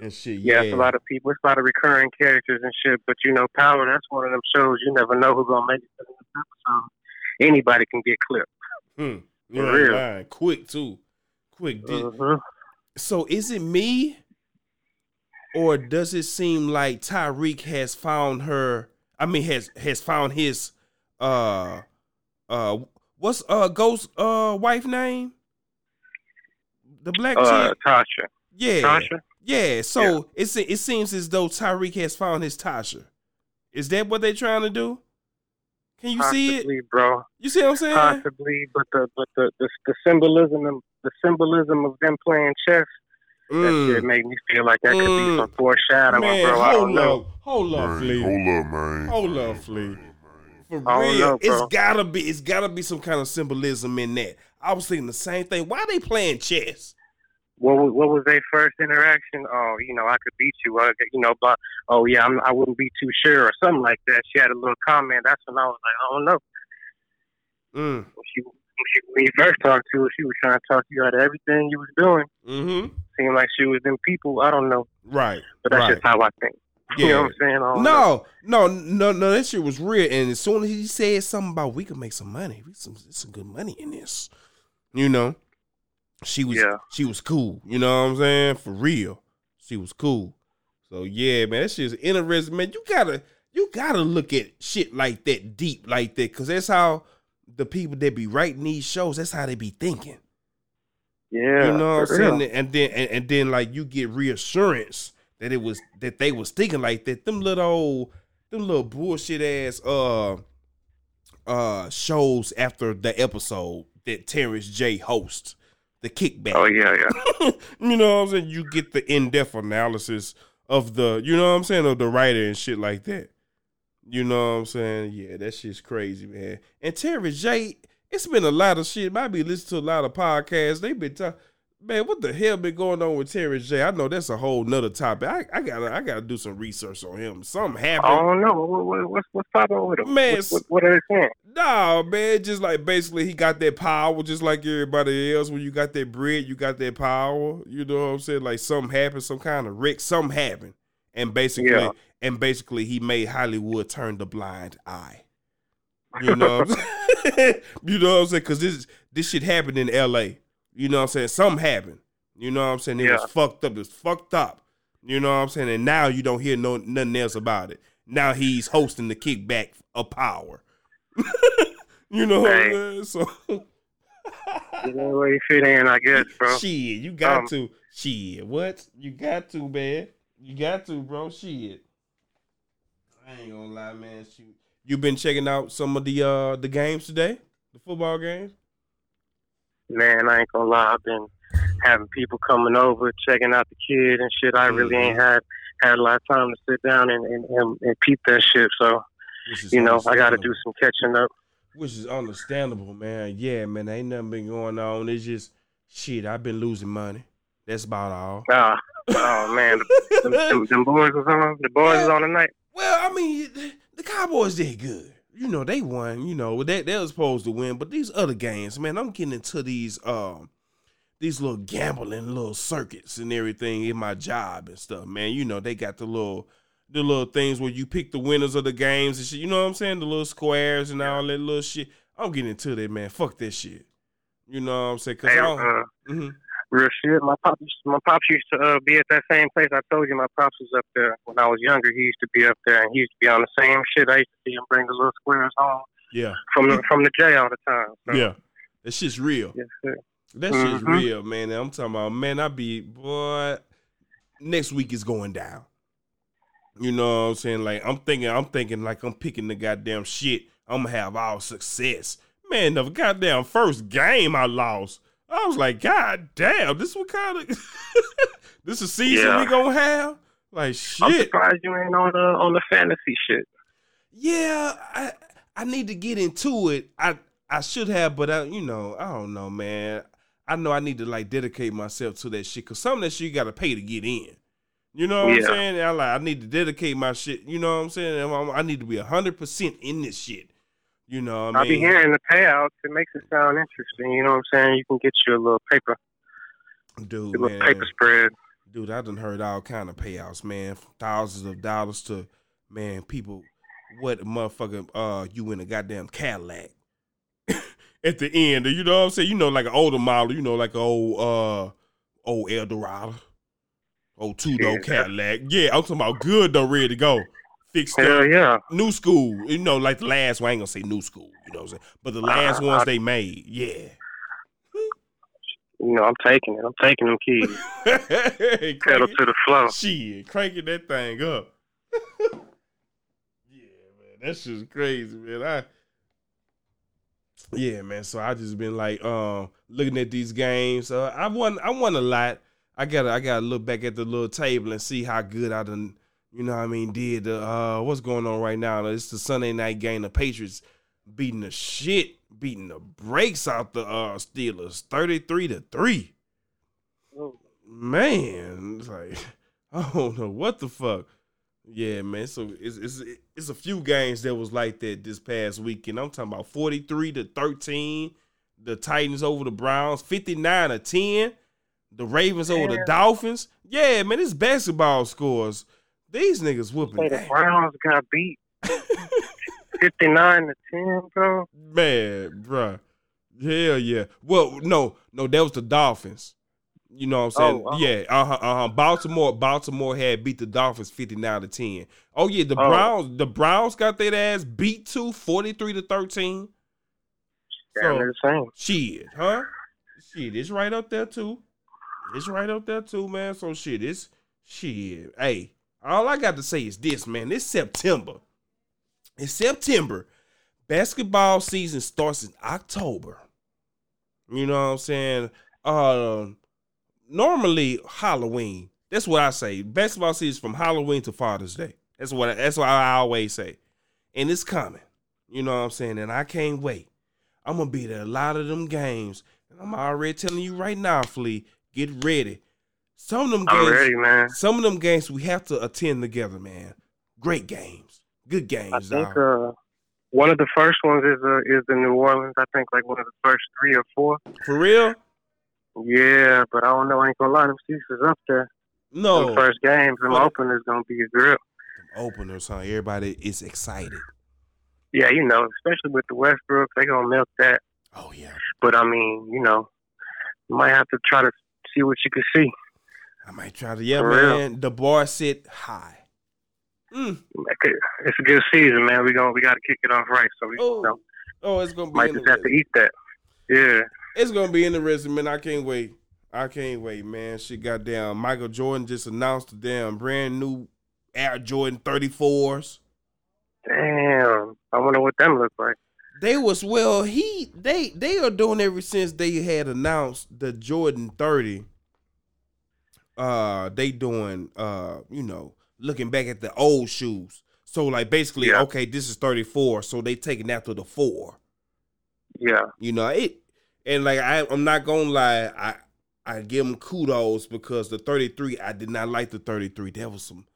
and shit. Yeah, Yeah, it's a lot of people. It's a lot of recurring characters and shit. But you know, Power, that's one of them shows you never know who's gonna make it to the next episode. Anybody can get clipped. Hmm. For real. lying. Quick too. Quick. Did- Mhm. So is it me, or does it seem like Tariq has found her? I mean, has has found his uh uh what's uh Ghost uh wife name? The black Uh, chick. Tasha. Yeah, Tasha. yeah. So it se- it seems as though Tariq has found his Tasha. Is that what they're trying to do? Can you see it? Possibly, bro. You see what I'm saying? Possibly, but the but the the, the symbolism the symbolism of them playing chess that Mm. shit made me feel like that could Mm. be some foreshadowing, Man, bro. I hold don't know. up, hold up, Man, Flea. hold up, man. Hold up, Flea. For I real, know, it's bro. gotta be. It's gotta be some kind of symbolism in that. I was thinking the same thing. Why they playing chess? What was, what was their first interaction? Oh, you know, I could beat you. Uh, you know, but oh yeah, I'm, I wouldn't be too sure or something like that. She had a little comment. That's when I was like, I don't know. Mm. She, when you first talked to her, she was trying to talk you out of everything you was doing. Mm-hmm. Seemed like she was them people. I don't know, Right. but that's right. just how I think. You know what I'm saying? Don't. No, no, no, no. That shit was real. And as soon as he said something about we could make some money, we some some good money in this. You know, she was Yeah. she was cool. You know what I'm saying? For real, she was cool. So yeah, man, that shit's interesting, man. You gotta you gotta look at shit like that deep like that, cause that's how the people that be writing these shows. That's how they be thinking. Yeah, You know what I'm real. saying? And then and, and then like you get reassurance that it was that they was thinking like that. Them little old, them little bullshit ass uh uh shows after the episode that Terrence J hosts, the kickback. Oh yeah, yeah. you know what I'm saying? You get the in-depth analysis of the, you know what I'm saying, of the writer and shit like that. You know what I'm saying? Yeah, that shit's crazy, man. And Terry J, it's been a lot of shit. Might be listening to a lot of podcasts. They've been talking. Man, what the hell been going on with Terry J? I know that's a whole nother topic. I, I gotta I gotta do some research on him. Something I happened. don't know. What, what, what's what's popping with him? Man, what, what, what are they saying? No, man, just like basically he got that power just like everybody else. When you got that bread, you got that power. You know what I'm saying? Like something happened, some kind of wreck, something happened. And basically Yeah. And basically he made Hollywood turn the blind eye. You know what I'm saying? you know what I'm saying? Cause this this shit happened in LA. You know what I'm saying? Something happened. You know what I'm saying? It Yeah. was fucked up. It was fucked up. You know what I'm saying? And now you don't hear no nothing else about it. Now he's hosting the kickback of power. you know what I'm saying? So You know where you fit in, I guess, bro. shit, you got Um, to. Shit, what? You got to, man. You got to, bro. Shit. I ain't gonna lie, man. Shoot. You been checking out some of the uh the games today? The football games? Man, I ain't gonna lie. I've been having people coming over, checking out the kid and shit. I really ain't Mm-hmm. had had a lot of time to sit down and and, and, and peep that shit. So you know, I got to do some catching up. Which is understandable, man. Yeah, man. Ain't nothing been going on. It's just shit. I've been losing money. That's about all. Ah, oh man, them, them, them boys was on. The boys was on tonight. Well, I mean, the Cowboys did good. You know, they won. You know, they they were supposed to win, but these other games, man, I'm getting into these um these little gambling little circuits and everything in my job and stuff, man. You know, they got the little the little things where you pick the winners of the games and shit. You know what I'm saying? The little squares and all that little shit. I'm getting into that, man. Fuck that shit. You know what I'm saying? Cause Hey, I don't, uh, mhm. Real shit. My pops, my pops used to uh, be at that same place. I told you my pops was up there when I was younger. He used to be up there, and he used to be on the same shit. I used to see him bring the little squares home yeah, from the from the J all the time. So, yeah. That shit's real. yes, sir. That shit's Mhm. real, man. I'm talking about, man, I be, boy, next week is going down. You know what I'm saying? Like, I'm thinking, I'm thinking like I'm picking the goddamn shit. I'm gonna have all success. Man, the goddamn first game I lost. I was like, God damn, this what kind of this is season Yeah. we gonna have? Like I'm shit. surprised you ain't on the on the fantasy shit. Yeah, I I need to get into it. I I should have, but I you know I don't know, man. I know I need to like dedicate myself to that shit because some of that shit you got to pay to get in. You know what I'm saying? I like I need to dedicate my shit. You know what I'm saying? I'm- I'm- I need to be hundred percent in this shit. You know, I mean, be hearing the payouts. It makes it sound interesting. You know what I'm saying? You can get you a little paper, dude, a little man, paper spread. dude, I done heard all kind of payouts, man, from thousands of dollars to man, people, what motherfucker, uh, you in a goddamn Cadillac at the end, you know what I'm saying? You know, like an older model, you know, like an old, uh, old Eldorado, old two door Yeah. Cadillac. Yeah, I'm talking about good though, ready to go, Hell yeah. new school, you know, like the last one. I ain't gonna say new school, you know what I'm saying? But the last Uh, ones I- they made, yeah. You know, I'm taking it. I'm taking them keys. Hey, Pedal to the floor. it- Shit, cranking that thing up. yeah, man, that's just crazy, man. I, yeah, man. So I just been like, um, looking at these games. Uh, I won, I won a lot. I got, I got to look back at the little table and see how good I done. You know, what I mean, did the uh, what's going on right now? It's the Sunday night game. The Patriots beating the shit, beating the brakes out the uh, Steelers, thirty three to three. Man, it's like I don't know what the fuck. Yeah, man. So it's it's it's a few games that was like that this past weekend. I'm talking about 43 to 13. The Titans over the Browns, 59 to 10. The Ravens over the Dolphins. Yeah, man, it's basketball scores. These niggas whooping. Say the. Browns got beat 59 to 10, bro. Man, bruh. Hell yeah. Well, no, no, that was the Dolphins. You know what I'm saying? Oh, oh. Yeah, uh-huh, uh-huh. Baltimore, Baltimore had beat the Dolphins 59 to 10. Oh yeah, the Oh. Browns, the Browns got their ass beat too, 43 to 13. Damn, So, the same. shit, huh? Shit, it's right up there too. It's right up there too, man. So shit, it's shit. Hey, all I got to say is this, man. It's September. It's September. Basketball season starts in October. You know what I'm saying? Um, normally Halloween. That's what I say. Basketball season from Halloween to Father's Day. That's what. I, that's what I always say. And it's coming. You know what I'm saying? And I can't wait. I'm gonna be there a lot of them games. And I'm already telling you right now, Flea, get ready. Some of them I'm games, ready, man. some of them games we have to attend together, man. Great games, good games. I think uh, one of the first ones is uh, is the New Orleans. I think like one of the first three or four. For real? Yeah, but I don't know. I ain't gonna lie, them seats is up there. No. Them first games, them But- openers gonna be a grip. Openers, huh? Everybody is excited. Yeah, you know, especially with the Westbrook, they gonna milk that. Oh yeah. But I mean, you know, you might have to try to see what you can see. I might try to. Yeah, For real. man. The bar sit high. Mm. It's a good season, man. We going we got to kick it off right. So we Oh, you know, oh, it's gonna be. might just have to eat that. Yeah. It's gonna be interesting, man. I can't wait. I can't wait, man. Shit, goddamn. Michael Jordan just announced the damn brand new Air Jordan 34s. Damn. I wonder what them look like. They was well, he they they are doing ever since they had announced the Jordan 30. Uh they doing uh, you know, looking back at the old shoes. So like basically, Yeah. okay, this is 34, so they taking after the four. Yeah. You know, it and like I I'm not gonna lie, I I give them kudos because the 33, I did not like the 33. That was some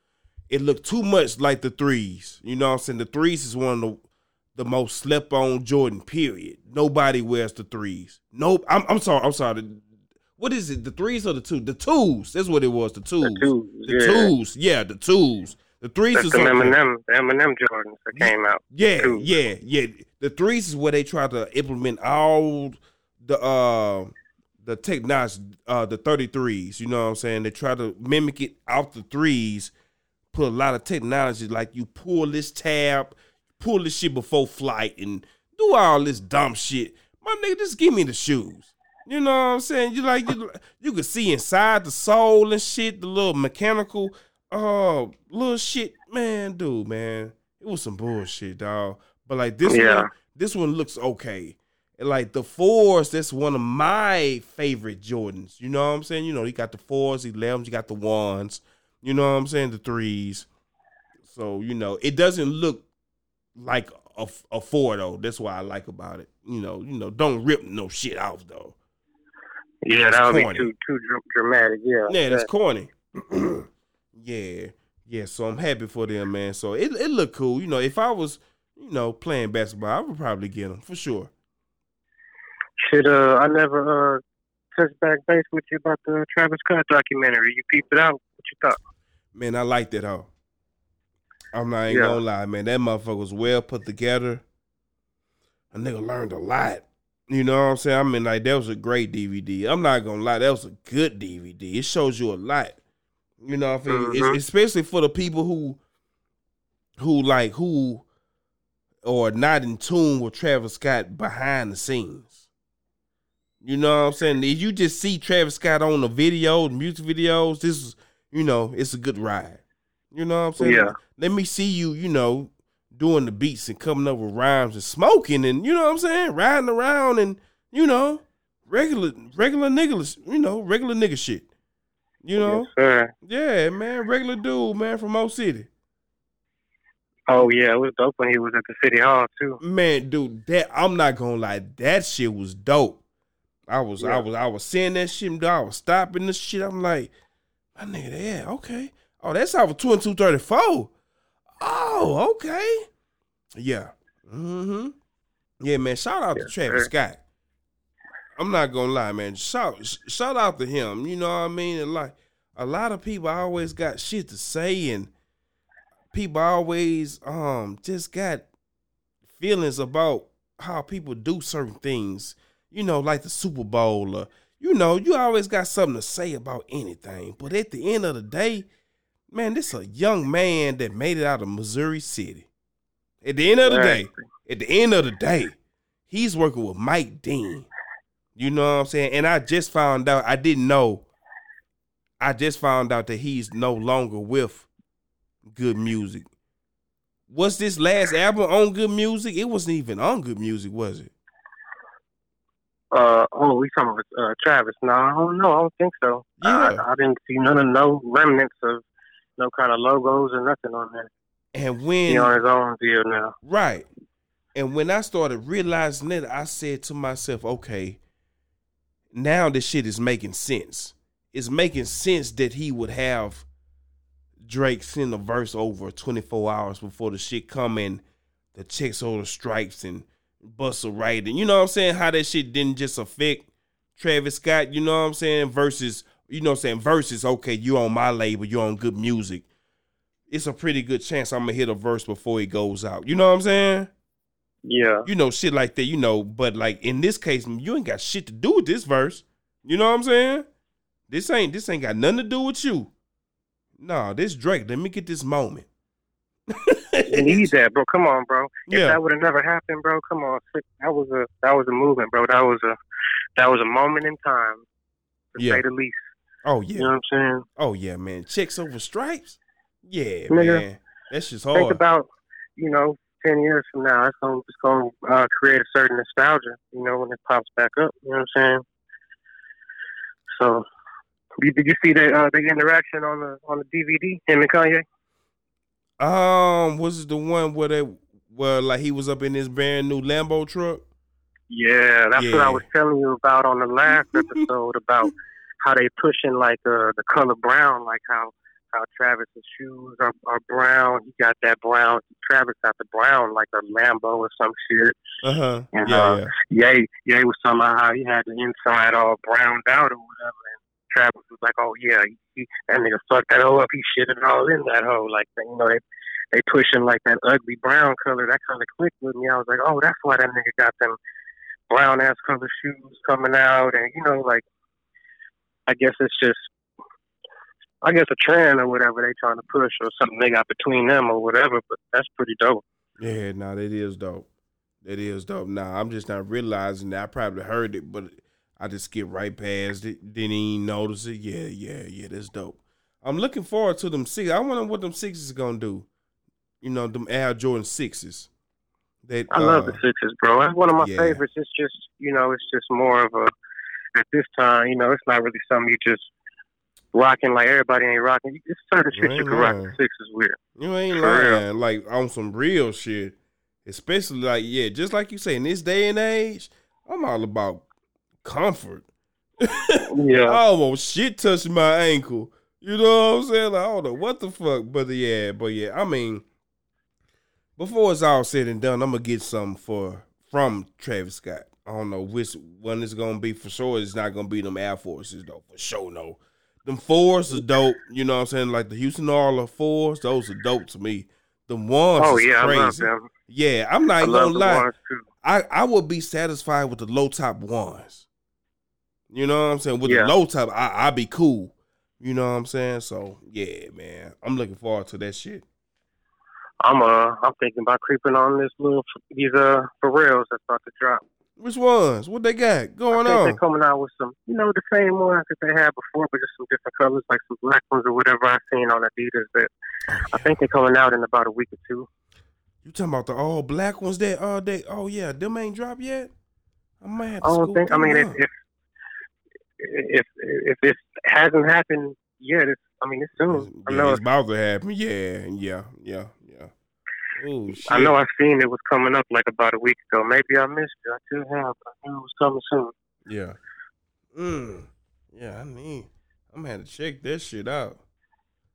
it looked too much like the threes. You know what I'm saying? The threes is one of the the most slept on Jordan, period. Nobody wears the threes. Nope. I'm I'm sorry, I'm sorry. The- what is it? The threes or the two? The twos. That's what it was. The twos. The twos. The yeah. twos. Yeah, the twos. The threes That's is there. Eminem, the Eminem Jordans that came out. Yeah, yeah, yeah. The threes is where they try to implement all the uh the technology, uh the 33s, you know what I'm saying? They try to mimic it out the threes, put a lot of technology, like you pull this tab, pull this shit before flight and do all this dumb shit. My nigga, just give me the shoes. You know what I'm saying? You like you you can see inside the soul and shit, the little mechanical uh little shit. Man, dude, man. It was some bullshit, dog. But like this Yeah. one, this one looks okay. And like the fours, that's one of my favorite Jordans. You know what I'm saying? You know, you got the fours, the elevens, you got the ones. You know what I'm saying? The threes. So you know, it doesn't look like a, a four though. That's what I like about it. You know, you know, don't rip no shit off though. Yeah, that would be too too dr- dramatic. Yeah. Yeah, that's That- corny. yeah, yeah. So I'm happy for them, man. So it it looked cool. You know, if I was, you know, playing basketball, I would probably get them for sure. Should uh, I never uh touched back base with you about the Travis Scott documentary. You peeped it out. What you thought? Man, I liked it hoe. I'm not Yeah. gonna lie, man. That motherfucker was well put together. A nigga learned a lot. You know what I'm saying? I mean, like that was a great DVD. I'm not gonna lie, that was a good DVD. It shows you a lot. You know, what I mean, Mhm. It's- especially for the people who, who like who, or not in tune with Travis Scott behind the scenes. You know what I'm saying? If you just see Travis Scott on the videos, music videos, this is, you know, it's a good ride. You know what I'm saying? Yeah. Let me see you, you know, doing the beats and coming up with rhymes and smoking and you know what I'm saying, riding around and you know, regular regular niggas, you know, regular nigga shit. You know, Yes, yeah, man, regular dude, man, from Mo City. Oh yeah, it was dope when he was at the city hall too. Man, dude, that I'm not gonna lie, that shit was dope. I was, I was, I was seeing that shit. I was stopping this shit. I'm like, my nigga, yeah, okay. Oh, that's off of two and two thirty four. Oh, okay. Yeah. Mm-hmm. Yeah, man. Shout out to Travis sir. Scott. I'm not gonna lie, man. Shout, shout out to him. You know what I mean? And like a lot of people always got shit to say, and people always um just got feelings about how people do certain things. You know, like the Super Bowl, or you know, you always got something to say about anything. But at the end of the day, man, this a young man that made it out of Missouri City. At the end of the day, at the end of the day, he's working with Mike Dean. You know what I'm saying? And I just found out, I didn't know. I just found out that he's no longer with GOOD Music. Was this last album on GOOD Music? It wasn't even on GOOD Music, was it? Uh oh, we talking about uh, Travis? No, I don't know. I don't think so. I, Yeah. I didn't see none of no remnants of no kind of logos or nothing on there. And when He on his own deal now. Right. And when I started realizing that, I said to myself, okay, now this shit is making sense. It's making sense that he would have Drake send a verse over 24 hours before the shit come in, the checks the stripes and bustle right. And you know what I'm saying? How that shit didn't just affect Travis Scott, you know what I'm saying? Versus, you know what I'm saying? Versus, okay, you on my label, you on GOOD Music. It's a pretty good chance I'm gonna hit a verse before it goes out. You know what I'm saying? Yeah. you know, shit like that, you know, but like in this case, you ain't got shit to do with this verse. You know what I'm saying? This ain't this ain't got nothing to do with you. No, this Drake, let me get this moment. Need that, bro. Come on, bro. If Yeah. that would have never happened, bro, come on. That was a that was a movement, bro. That was a that was a moment in time, to Yeah. say the least. Oh You yeah. know what I'm saying? Oh yeah, man. Checks over stripes? Yeah, Nigga, man. That's just hard. Think about, you know, ten years from now, it's gonna it's gonna uh, create a certain nostalgia. You know, when it pops back up. You know what I'm saying? So, you- did you see the uh, the interaction on the on the DVD? Him and Kanye. um, was it the one where they where like he was up in his brand new Lambo truck? Yeah, that's what I was telling you about on the last episode about how they pushing like uh, the color brown, like how how Travis's shoes are, are brown. He got that brown. Travis got the brown like a Lambo or some shit. Uh-huh. And, yeah, uh, yeah. Ye Ye was talking about how he had the inside all browned out or whatever. And Travis was like, "Oh yeah, he, that nigga fucked that hoe up. He shitted all in that hoe. Like you know they they pushing like that ugly brown color. That kind of clicked with me. I was like, oh, that's why that nigga got them brown ass color shoes coming out. And you know, like I guess it's just. I guess a trend or whatever they trying to push or something they got between them or whatever, but that's pretty dope. Yeah, no, that is dope. That is dope. Nah, I'm just not realizing that. I probably heard it, but I just skipped right past it. Didn't even notice it. Yeah, yeah, yeah. That's dope. I'm looking forward to them six. I wonder what them sixes are gonna do. You know, them Air Jordan sixes. That I love uh, the sixes, bro. That's one of my yeah. favorites. It's just, you know, it's just more of a, at this time, you know, it's not really something you just rocking like everybody ain't rocking. It's certain shit you can rock the lying. Sixers with. You ain't For real. Like on some real shit. Especially like, yeah, just like you say, in this day and age, I'm all about comfort. Yeah. I almost shit touched my ankle. You know what I'm saying? Like, I don't know what the fuck. But yeah, but yeah, I mean, before it's all said and done, I'm gonna get some for from Travis Scott. I don't know which one it's gonna be for sure. It's not gonna be them Air Forces though, for sure. No, them fours are dope. You know what I'm saying? Like the Houston Oilers fours, those are dope to me. Them ones, Oh yeah, I love crazy. them. Yeah, I'm not I gonna the lie. I, I would be satisfied with the low top ones. You know what I'm saying? With Yeah. the low top, I I'd be cool. You know what I'm saying? So yeah, man. I'm looking forward to that shit. I'm uh, I'm thinking about creeping on this little these uh Pharrells that's about to drop. Which ones? What they got I going on? they're coming out with some, you know, the same ones that they had before, but just some different colors, like some black ones or whatever I've seen on Adidas. That I think they're coming out in about a week or two. You talking about the all black ones that uh they oh yeah, them ain't dropped yet? I might have to I don't think. I mean, if if if if this hasn't happened yet, it's. I mean, it's soon. I yeah, know. it's about to happen. Yeah, yeah, yeah, yeah. Oh shit. I know. I've seen it was coming up like about a week ago. Maybe I missed it. I could have. but I knew it was coming soon. Yeah. Mm. Yeah, I need. I'm gonna have to check this shit out.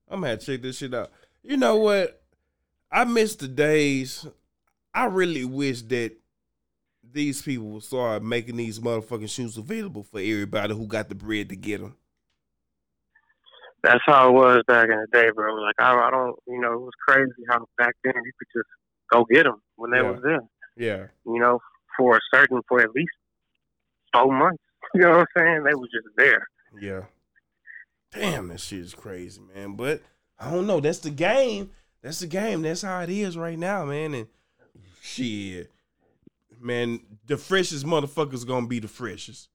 I'm gonna have to check this shit out. You know what? I miss the days. I really wish that these people would start making these motherfucking shoes available for everybody who got the bread to get them. That's how it was back in the day, bro. Like I, I don't, you know, it was crazy how back then you could just go get them when they Yeah. was there. Yeah. You know, for a certain for at least four months. You know what I'm saying? They was just there. Yeah. Damn, that shit is crazy, man. But I don't know. That's the game. That's the game. That's how it is right now, man. And shit, man, the freshest motherfuckers gonna be the freshest,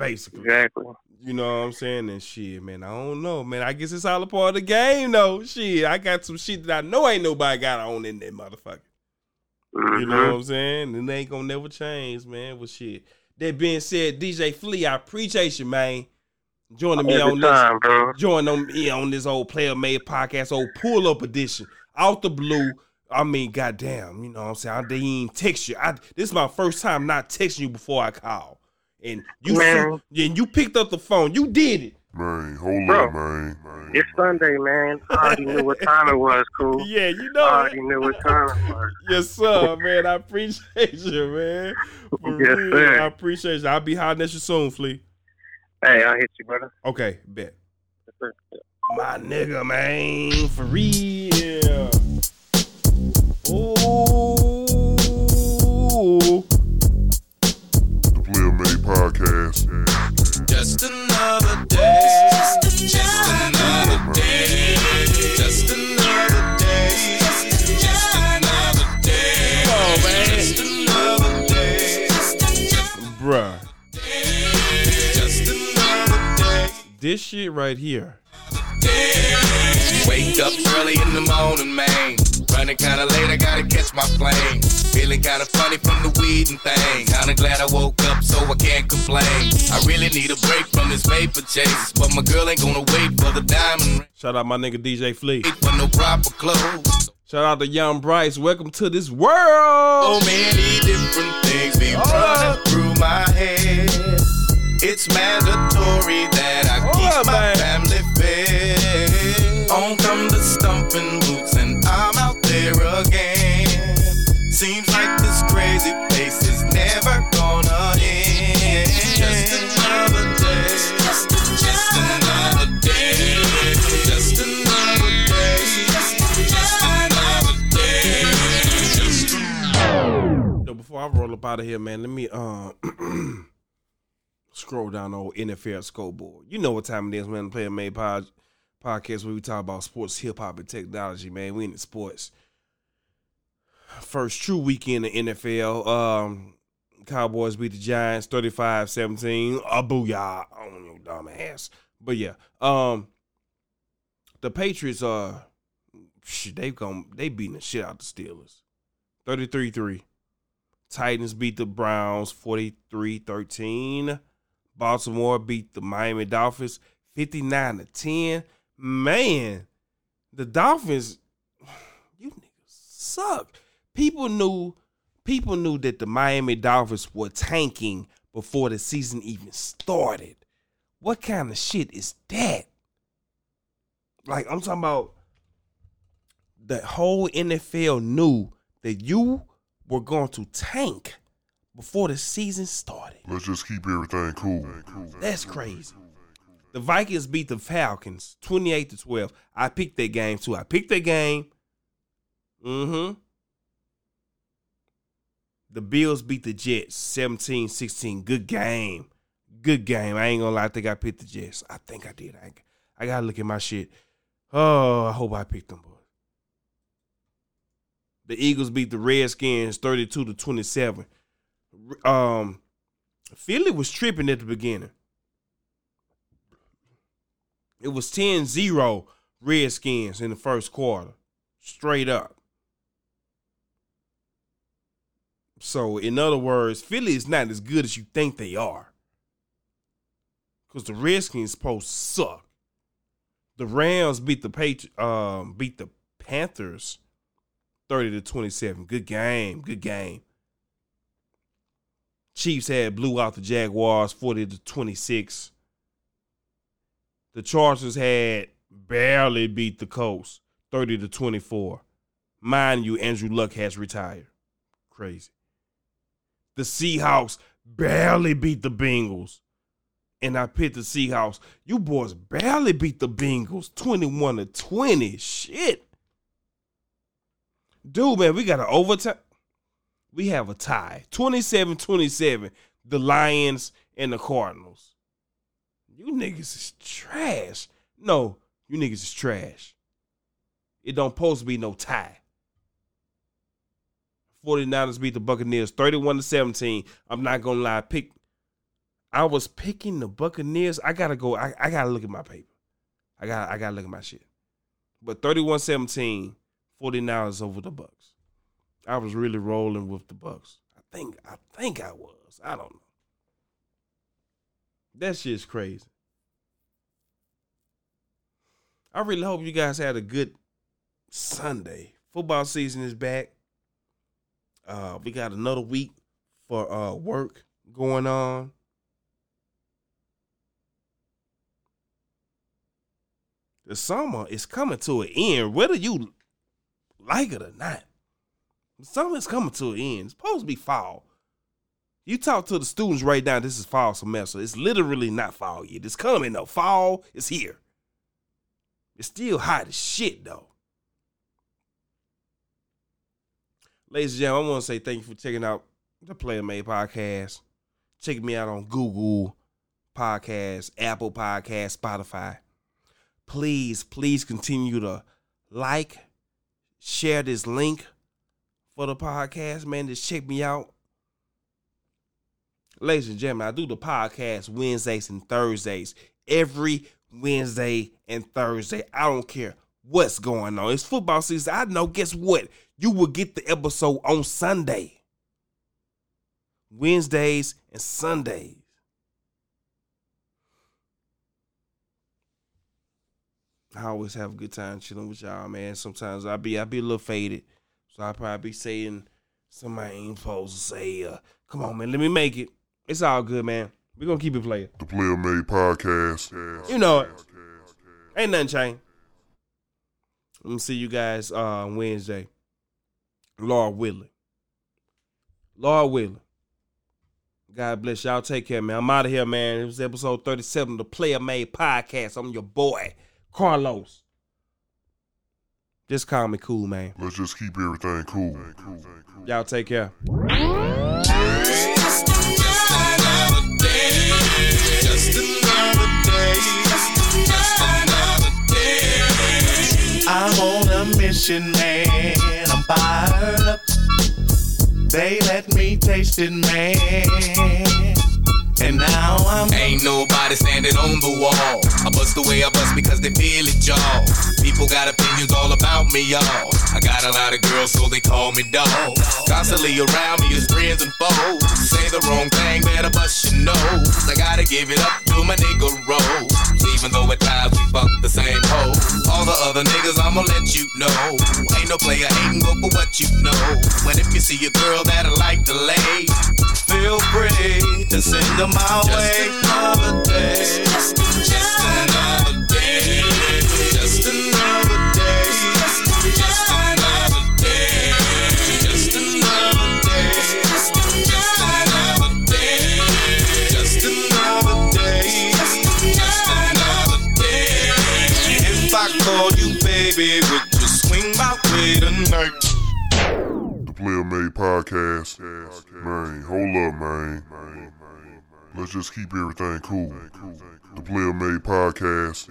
basically. Exactly. You know what I'm saying? And shit, man, I don't know, man. I guess it's all a part of the game, though. Shit, I got some shit that I know ain't nobody got on in that motherfucker. You know what Mhm. I'm saying? And they ain't gonna never change, man. But shit. That being said, DJ Flea, I appreciate you, man. Joining me Every on this bro. join on me on this old player made podcast, old pull up edition, out the blue. I mean, goddamn, you know what I'm saying? I didn't even text you. I, this is my first time not texting you before I call. And you Man. and you picked up the phone. You did it. Man, hold Bro, up, man. man. It's Sunday, man. I already knew what time it was, cool. Yeah, you I know. it. already knew what time it was. Yes, sir, man. I appreciate you, man. For Yes, real, sir. I appreciate you. I'll be hollering at you soon, Flea. Hey, I'll hit you, brother. Okay, bet. Yes. My nigga, man, for real. Ooh. The Player Made Podcast. Just another day. Just another day. Just another day. Just another day. Come on, man. Just another day. Bruh, Just another day. this shit right here. Wake up early in the morning, man. Running kinda late, I gotta catch my plane. Feeling kinda funny from the weed and thing. Kinda glad I woke up so I can't complain. I really need a break from this paper chase. But my girl ain't gonna wait for the diamond ring. Shout out my nigga DJ Flea. For no proper clothes. Shout out to Young Bryce. Welcome to this world. So many different things be running through my head. It's mandatory that I Hold keep up, my man. family fed. On come the stumping boots and I'm out there again. Seems like this crazy pace is never gonna end. Just another day. Just another day. Just another day. Just another day. Just Yo, before I roll up out of here, man, let me um scroll down the old NFL scoreboard. You know what time it is, man. The Player Made pod, podcast where we talk about sports, hip hop, and technology, man. We in the sports. First true weekend in the NFL. Um, Cowboys beat the Giants 35-17. A booyah on your dumb ass. But yeah, um, the Patriots are shit, they come they beating the shit out the Steelers. 33-3. Titans beat the Browns 43-13. Baltimore beat the Miami Dolphins 59 to 10. Man, the Dolphins you niggas suck. People knew people knew that the Miami Dolphins were tanking before the season even started. What kind of shit is that? Like I'm talking about the whole NFL knew that you were going to tank before the season started. Let's just keep everything cool. That's crazy. The Vikings beat the Falcons 28 to 12. I picked that game too. I picked that game. Mm-hmm. The Bills beat the Jets 17 16. Good game. Good game. I ain't gonna lie. I think I picked the Jets. I think I did. I, I gotta look at my shit. Oh, I hope I picked them, boys. The Eagles beat the Redskins 32 to 27. Um, Philly was tripping at the beginning. It was 10 0 Redskins in the first quarter, straight up. So, in other words, Philly is not as good as you think they are. Because the Redskins supposed to suck. The Rams beat the Patri- um, beat the Panthers 30 to 27. Good game. Good game. Chiefs had blew out the Jaguars 40 to 26. The Chargers had barely beat the Colts 30 to 24. Mind you, Andrew Luck has retired. Crazy. The Seahawks barely beat the Bengals. And I picked the Seahawks. You boys barely beat the Bengals 21 to 20. Shit. Dude, man, we got an overtime. We have a tie. 27 27. The Lions and the Cardinals. You niggas is trash. No, you niggas is trash. It don't supposed to be no tie. 49ers beat the Buccaneers 31 to 17. I'm not gonna lie. Pick I was picking the Buccaneers. I gotta go. I, I gotta look at my paper. I got I gotta look at my shit. But 31-17, 49ers over the Bucks. I was really rolling with the Bucks. I think I think I was. I don't know. That shit's crazy. I really hope you guys had a good Sunday. Football season is back. Uh, we got another week for uh work going on. The summer is coming to an end, whether you like it or not. Is coming to an end. It's supposed to be fall. You talk to the students right now, this is fall semester. It's literally not fall yet. It's coming though. Fall is here. It's still hot as shit though. Ladies and gentlemen, I want to say thank you for checking out the Player Made Podcast. Check me out on Google Podcasts, Apple Podcasts, Spotify. Please, please continue to like, share this link for the podcast, man. Just check me out. Ladies and gentlemen, I do the podcast Wednesdays and Thursdays. Every Wednesday and Thursday. I don't care what's going on. It's football season. I know, guess what? You will get the episode on Sunday. Wednesdays and Sundays. I always have a good time chilling with y'all, man. Sometimes I be I be a little faded, so I probably be saying somebody ain't supposed to say. Uh, Come on, man, let me make it. It's all good, man. We gonna keep it playing. The Player Made Podcast. You know it. Ain't nothing changed. I'm gonna see you guys uh, on Wednesday. Lord willing. Lord willing. God bless y'all. Take care, man. I'm out of here, man. It was episode 37 of the Player Made Podcast. I'm your boy, Carlos. Just call me cool, man. Let's just keep everything cool. Y'all take care. Just another day. Just another day. Just another day. I'm on a mission, man. I'm fired up. They let me taste it, man. And now I'm Ain't nobody standing on the wall. I bust the way I bust because they feel it, y'all. People got opinions all about me, y'all. I got a lot of girls, so they call me dog. Constantly around me is friends and foes. Say the wrong thing, better bust your nose. I gotta give it up to my nigga Rose. Even though at times we fuck the same hoe. All the other niggas, I'ma let you know. Ain't no player hating, go for what you know. When if you see a girl that I like to lay, feel free to send them my just way. Another day. Just, just, just another day. Just another day. Just another day. Just another day. Just another day. Just another day. Just another day. If I call you baby, would you swing my way tonight? The Player Made Podcast. Man, hold up, man. man. Let's just keep everything cool. The Player Made Podcast.